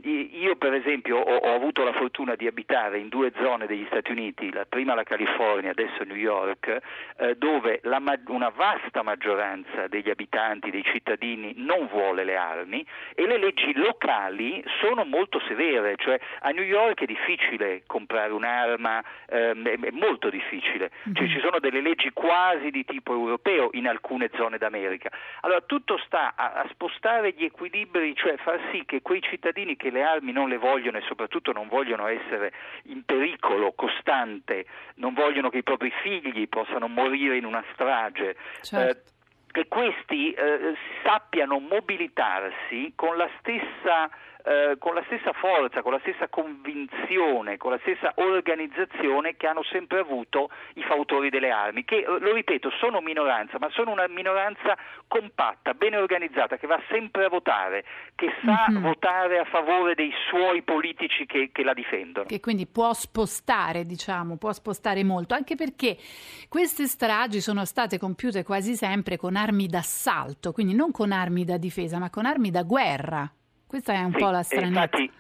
io per esempio ho, ho, avuto la fortuna di abitare in due zone degli Stati Uniti, la prima la California, adesso New York, eh, dove la, una vasta maggioranza degli abitanti, dei cittadini non vuole le armi e le leggi locali sono molto severe, cioè a New York è difficile comprare un'arma, ehm, è molto difficile, cioè, mm-hmm. ci sono delle leggi quasi di tipo europeo in alcune zone d'America. Allora tutto sta a, a spostare gli equilibri, cioè far sì che quei cittadini cittadini che le armi non le vogliono e soprattutto non vogliono essere in pericolo costante, non vogliono che i propri figli possano morire in una strage. Certo. Eh, che questi eh, sappiano mobilitarsi con la stessa eh, con la stessa forza, con la stessa convinzione, con la stessa organizzazione che hanno sempre avuto i fautori delle armi, che, eh, lo ripeto, sono minoranza, ma sono una minoranza compatta, ben organizzata, che va sempre a votare, che sa mm-hmm. votare a favore dei suoi politici che, che la difendono. Che quindi può spostare, diciamo, può spostare molto, anche perché queste stragi sono state compiute quasi sempre con armi d'assalto, quindi non con armi da difesa, ma con armi da guerra. Questa è un sì, po' la stranezza.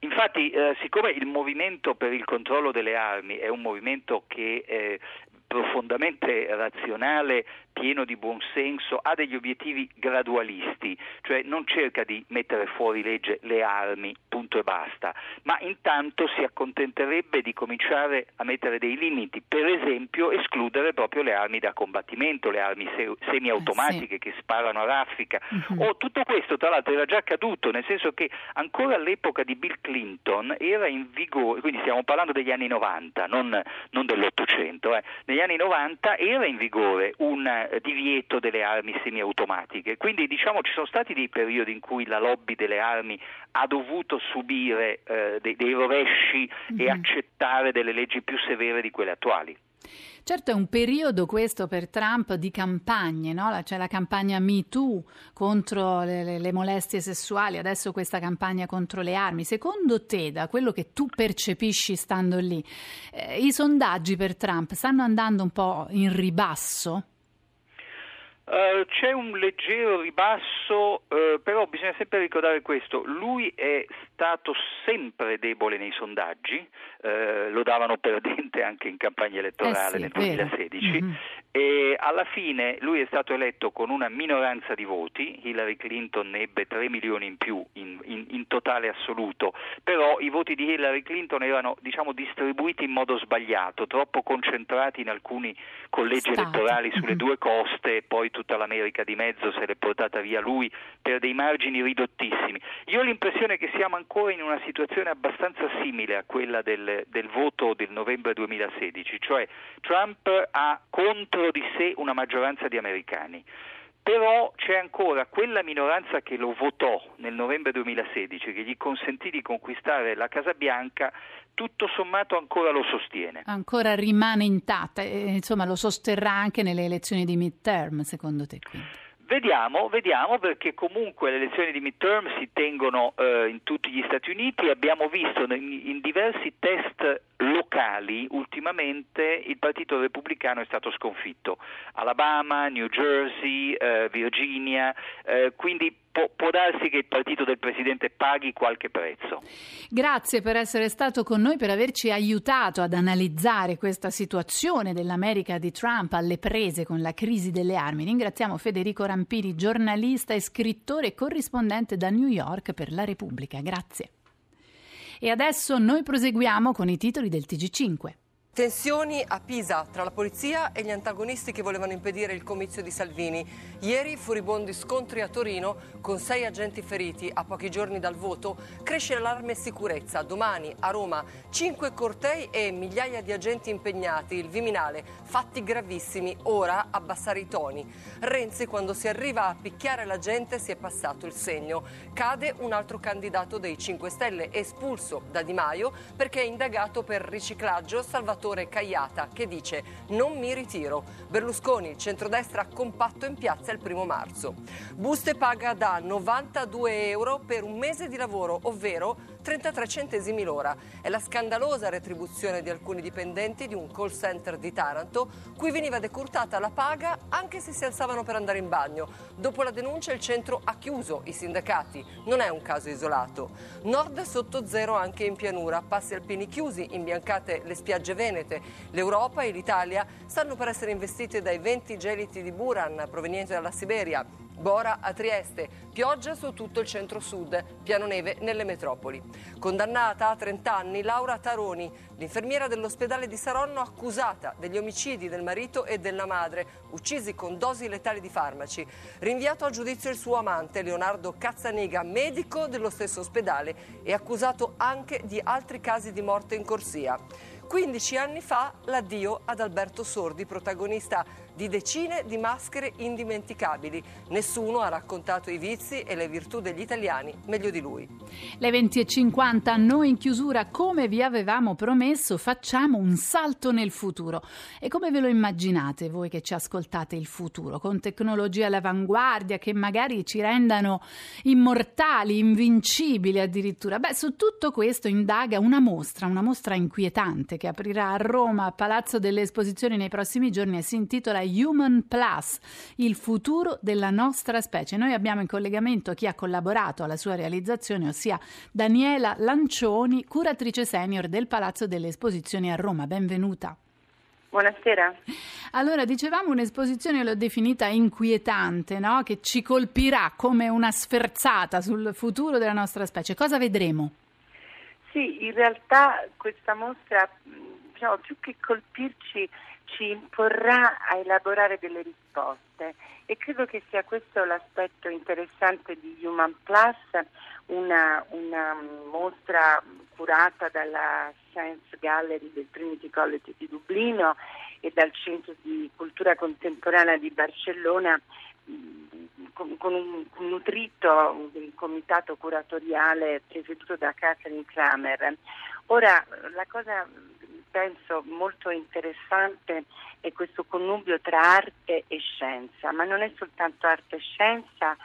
Infatti, eh, siccome il movimento per il controllo delle armi è un movimento che eh, profondamente razionale, pieno di buonsenso, ha degli obiettivi gradualisti, cioè non cerca di mettere fuori legge le armi, punto e basta, ma intanto si accontenterebbe di cominciare a mettere dei limiti, per esempio escludere proprio le armi da combattimento, le armi se- semiautomatiche eh sì. che sparano a raffica. Uh-huh. Oh, tutto questo tra l'altro era già accaduto, nel senso che ancora all'epoca di Bill Clinton era in vigore, quindi stiamo parlando degli anni 90, non, non dell'Ottocento, eh. negli anni 90 era in vigore un divieto delle armi semiautomatiche. Quindi diciamo ci sono stati dei periodi in cui la lobby delle armi ha dovuto subire eh, dei, dei, rovesci mm-hmm. e accettare delle leggi più severe di quelle attuali. Certo è un periodo questo per Trump di campagne, no? c'è la campagna Me Too contro le, le, le, molestie sessuali, adesso questa campagna contro le armi. Secondo te, da quello che tu percepisci stando lì, eh, i sondaggi per Trump stanno andando un po' in ribasso? Uh, c'è un leggero ribasso, uh, però bisogna sempre ricordare questo, lui è stato sempre debole nei sondaggi, uh, lo davano perdente anche in campagna elettorale eh sì, nel 2016 mm-hmm. e alla fine lui è stato eletto con una minoranza di voti, Hillary Clinton ne ebbe 3 milioni in più in, in, in totale assoluto, però i voti di Hillary Clinton erano diciamo, distribuiti in modo sbagliato, troppo concentrati in alcuni collegi Stato. elettorali sulle mm-hmm. due coste e poi tutta l'America di mezzo se l'è portata via lui per dei margini ridottissimi. Io ho l'impressione che siamo ancora in una situazione abbastanza simile a quella del, del voto del novembre 2016, cioè Trump ha contro di sé una maggioranza di americani però c'è ancora quella minoranza che lo votò nel novembre 2016, che gli consentì di conquistare la Casa Bianca, tutto sommato ancora lo sostiene. Ancora rimane intatta, insomma lo sosterrà anche nelle elezioni di midterm, secondo te? Quindi. Vediamo, vediamo perché comunque le elezioni di midterm si tengono eh, in tutti gli Stati Uniti, abbiamo visto in, in diversi test locali ultimamente il Partito Repubblicano è stato sconfitto, Alabama, New Jersey, eh, Virginia, eh, quindi può, può, darsi che il partito del Presidente paghi qualche prezzo. Grazie per essere stato con noi, per averci aiutato ad analizzare questa situazione dell'America di Trump alle prese con la crisi delle armi. Ringraziamo Federico Rampiri, giornalista e scrittore corrispondente da New York per la Repubblica. Grazie. E adesso noi proseguiamo con i titoli del TG5. Tensioni a Pisa tra la polizia e gli antagonisti che volevano impedire il comizio di Salvini. Ieri furibondi scontri a Torino con sei agenti feriti a pochi giorni dal voto. Cresce l'allarme sicurezza. Domani a Roma cinque cortei e migliaia di agenti impegnati. Il Viminale, fatti gravissimi. Ora abbassare i toni. Renzi quando si arriva a picchiare la gente si è passato il segno. Cade un altro candidato dei 5 Stelle espulso da Di Maio perché è indagato per riciclaggio Salvatore senatore Cagliata che dice non mi ritiro. Berlusconi, centrodestra compatto in piazza il primo marzo. Buste paga da 92 euro per un mese di lavoro, ovvero 33 centesimi l'ora. È la scandalosa retribuzione di alcuni dipendenti di un call center di Taranto, cui veniva decurtata la paga anche se si alzavano per andare in bagno. Dopo la denuncia il centro ha chiuso i sindacati. Non è un caso isolato. Nord sotto zero anche in pianura, passi alpini chiusi, imbiancate le spiagge venete. L'Europa e l'Italia stanno per essere investite dai venti geliti di Buran provenienti dalla Siberia. Bora a Trieste, pioggia su tutto il centro-sud, piano neve nelle metropoli. Condannata a 30 anni Laura Taroni, l'infermiera dell'ospedale di Saronno accusata degli omicidi del marito e della madre, uccisi con dosi letali di farmaci. Rinviato a giudizio il suo amante Leonardo Cazzaniga, medico dello stesso ospedale e accusato anche di altri casi di morte in corsia. 15 anni fa l'addio ad Alberto Sordi, protagonista di decine di maschere indimenticabili. Nessuno ha raccontato i vizi e le virtù degli italiani meglio di lui. Le 20.50, noi in chiusura, come vi avevamo promesso, facciamo un salto nel futuro. E come ve lo immaginate voi che ci ascoltate il futuro? Con tecnologie all'avanguardia che magari ci rendano immortali, invincibili addirittura? Beh, su tutto questo indaga una mostra, una mostra inquietante che aprirà a Roma, a Palazzo delle Esposizioni nei prossimi giorni e si intitola Human Plus, il futuro della nostra specie. Noi abbiamo in collegamento chi ha collaborato alla sua realizzazione, ossia Daniela Lancioni, curatrice senior del Palazzo delle Esposizioni a Roma. Benvenuta. Buonasera. Allora, dicevamo un'esposizione, l'ho definita inquietante, no? che ci colpirà come una sferzata sul futuro della nostra specie. Cosa vedremo? Sì, in realtà questa mostra, diciamo, più che colpirci, ci imporrà a elaborare delle risposte e credo che sia questo l'aspetto interessante di Human Plus, una, una mostra curata dalla Science Gallery del Trinity College di Dublino e dal Centro di Cultura Contemporanea di Barcellona con, un nutrito un comitato curatoriale presieduto da Catherine Kramer. Ora, la cosa penso molto interessante è questo connubio tra arte e scienza, ma non è soltanto arte e scienza,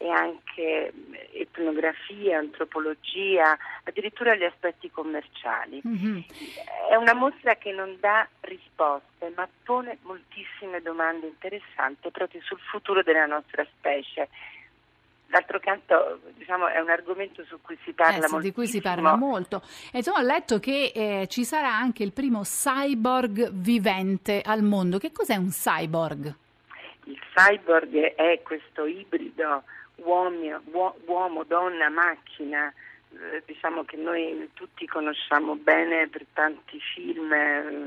è anche etnografia, antropologia, addirittura gli aspetti commerciali. Mm-hmm. È una mostra che non dà risposte, ma pone moltissime domande interessanti proprio sul futuro della nostra specie. D'altro canto diciamo, è un argomento su cui si parla eh, di cui si parla molto. E insomma, ho letto che eh, ci sarà anche il primo cyborg vivente al mondo. Che cos'è un cyborg? Il cyborg è questo ibrido uomo, uomo donna, macchina, diciamo che noi tutti conosciamo bene per tanti film,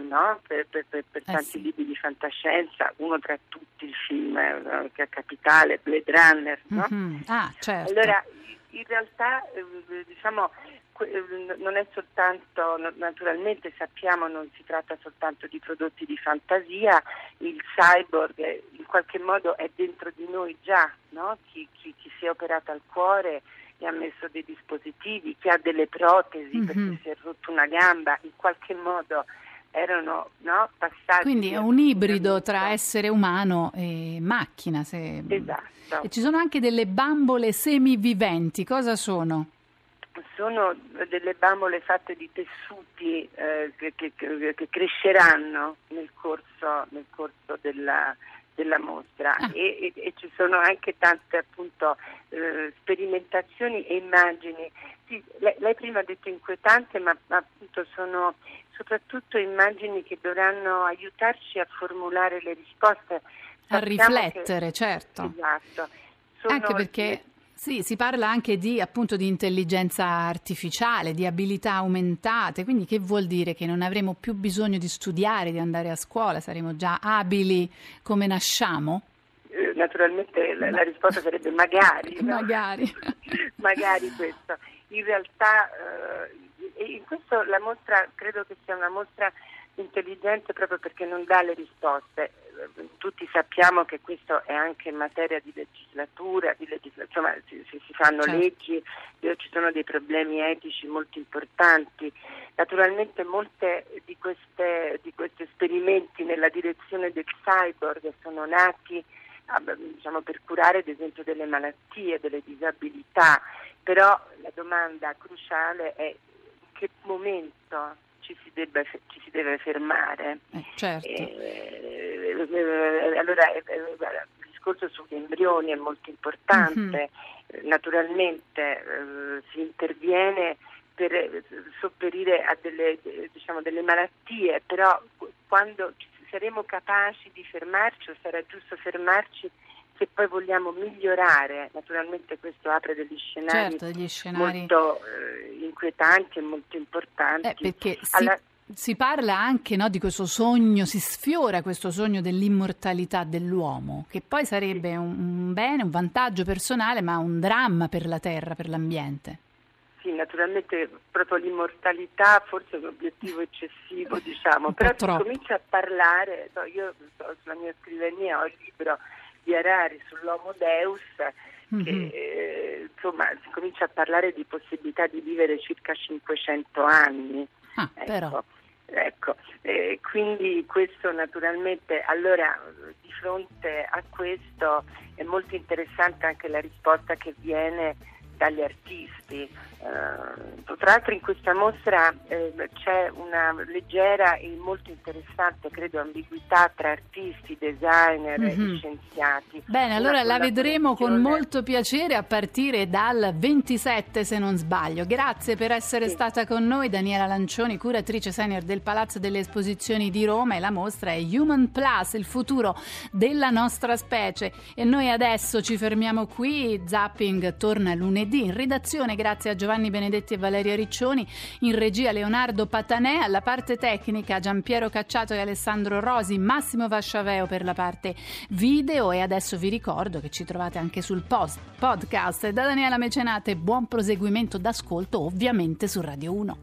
no? per, per, per, per eh tanti sì. libri di fantascienza, uno tra tutti il film no? che è capitale, Blade Runner. No? Mm-hmm. Ah, certo. Allora, in realtà eh, diciamo, non è soltanto, naturalmente sappiamo non si tratta soltanto di prodotti di fantasia, il cyborg in qualche modo è dentro di noi già, no? chi, chi, chi, si è operato al cuore e ha messo dei dispositivi, chi ha delle protesi mm-hmm. perché si è rotto una gamba, in qualche modo erano no, passati. Quindi è un ibrido tra essere umano e macchina. Se... Esatto. E ci sono anche delle bambole semiviventi, cosa sono? sono delle bambole fatte di tessuti eh, che, che, che, cresceranno nel corso, nel corso della, della, mostra ah. e, e, e, ci sono anche tante appunto eh, sperimentazioni e immagini. Sì, lei, lei, prima ha detto inquietante, ma, ma appunto sono soprattutto immagini che dovranno aiutarci a formulare le risposte. A riflettere, che, certo. Esatto. Sono anche perché sì, si parla anche di, appunto, di intelligenza artificiale, di abilità aumentate, quindi che vuol dire che non avremo più bisogno di studiare, di andare a scuola, saremo già abili come nasciamo? Eh, naturalmente la, la, risposta sarebbe magari. No? Magari. magari questo. In realtà eh, in questo la mostra credo che sia una mostra intelligente proprio perché non dà le risposte tutti sappiamo che questo è anche in materia di legislatura, di legisla- insomma si, si, si fanno certo. leggi, ci sono dei problemi etici molto importanti. Naturalmente molti di, di questi esperimenti nella direzione del cyborg sono nati diciamo, per curare ad esempio delle malattie, delle disabilità, però la domanda cruciale è in che momento ci si, debba, ci si deve fermare. Eh, certo. eh, eh, allora eh, eh, il discorso sugli embrioni è molto importante, mm-hmm. naturalmente si interviene per sopperire a delle, diciamo, delle malattie, però quando saremo capaci di fermarci o sarà giusto fermarci se poi vogliamo migliorare, naturalmente questo apre degli scenari, certo, degli scenari... molto eh, inquietanti e molto importanti. Eh, perché Alla... si, parla anche no, di questo sogno, si sfiora questo sogno dell'immortalità dell'uomo, che poi sarebbe un, bene, un vantaggio personale, ma un dramma per la terra, per l'ambiente. sì, naturalmente proprio l'immortalità forse è un obiettivo eccessivo, diciamo, però si comincia a parlare, no, io so, sulla mia scrivania ho il libro di Harari sull'Homo Deus, che eh, insomma si comincia a parlare di possibilità di vivere circa 500 anni. Ah, ecco. però. Ecco, eh, quindi questo naturalmente, allora di fronte a questo è molto interessante anche la risposta che viene dagli artisti. Eh, tra l'altro in questa mostra eh, c'è una leggera e molto interessante, credo, ambiguità tra artisti, designer Mhm. e scienziati. Bene, allora la vedremo con molto piacere a partire dal 27 se non sbaglio. Grazie per essere stata con noi Daniela Lancioni, curatrice senior del Palazzo delle Esposizioni di Roma e la mostra è Human Plus, il futuro della nostra specie. E noi adesso ci fermiamo qui, Zapping torna lunedì in redazione grazie a Giovanni Benedetti e Valeria Riccioni, in regia Leonardo Patanè, alla parte tecnica Giampiero Cacciato e Alessandro Rosi, Massimo Vasciaveo per la parte video e adesso vi ricordo che ci trovate anche sul post podcast. Da Daniela Mecenate buon proseguimento d'ascolto ovviamente su Radio 1.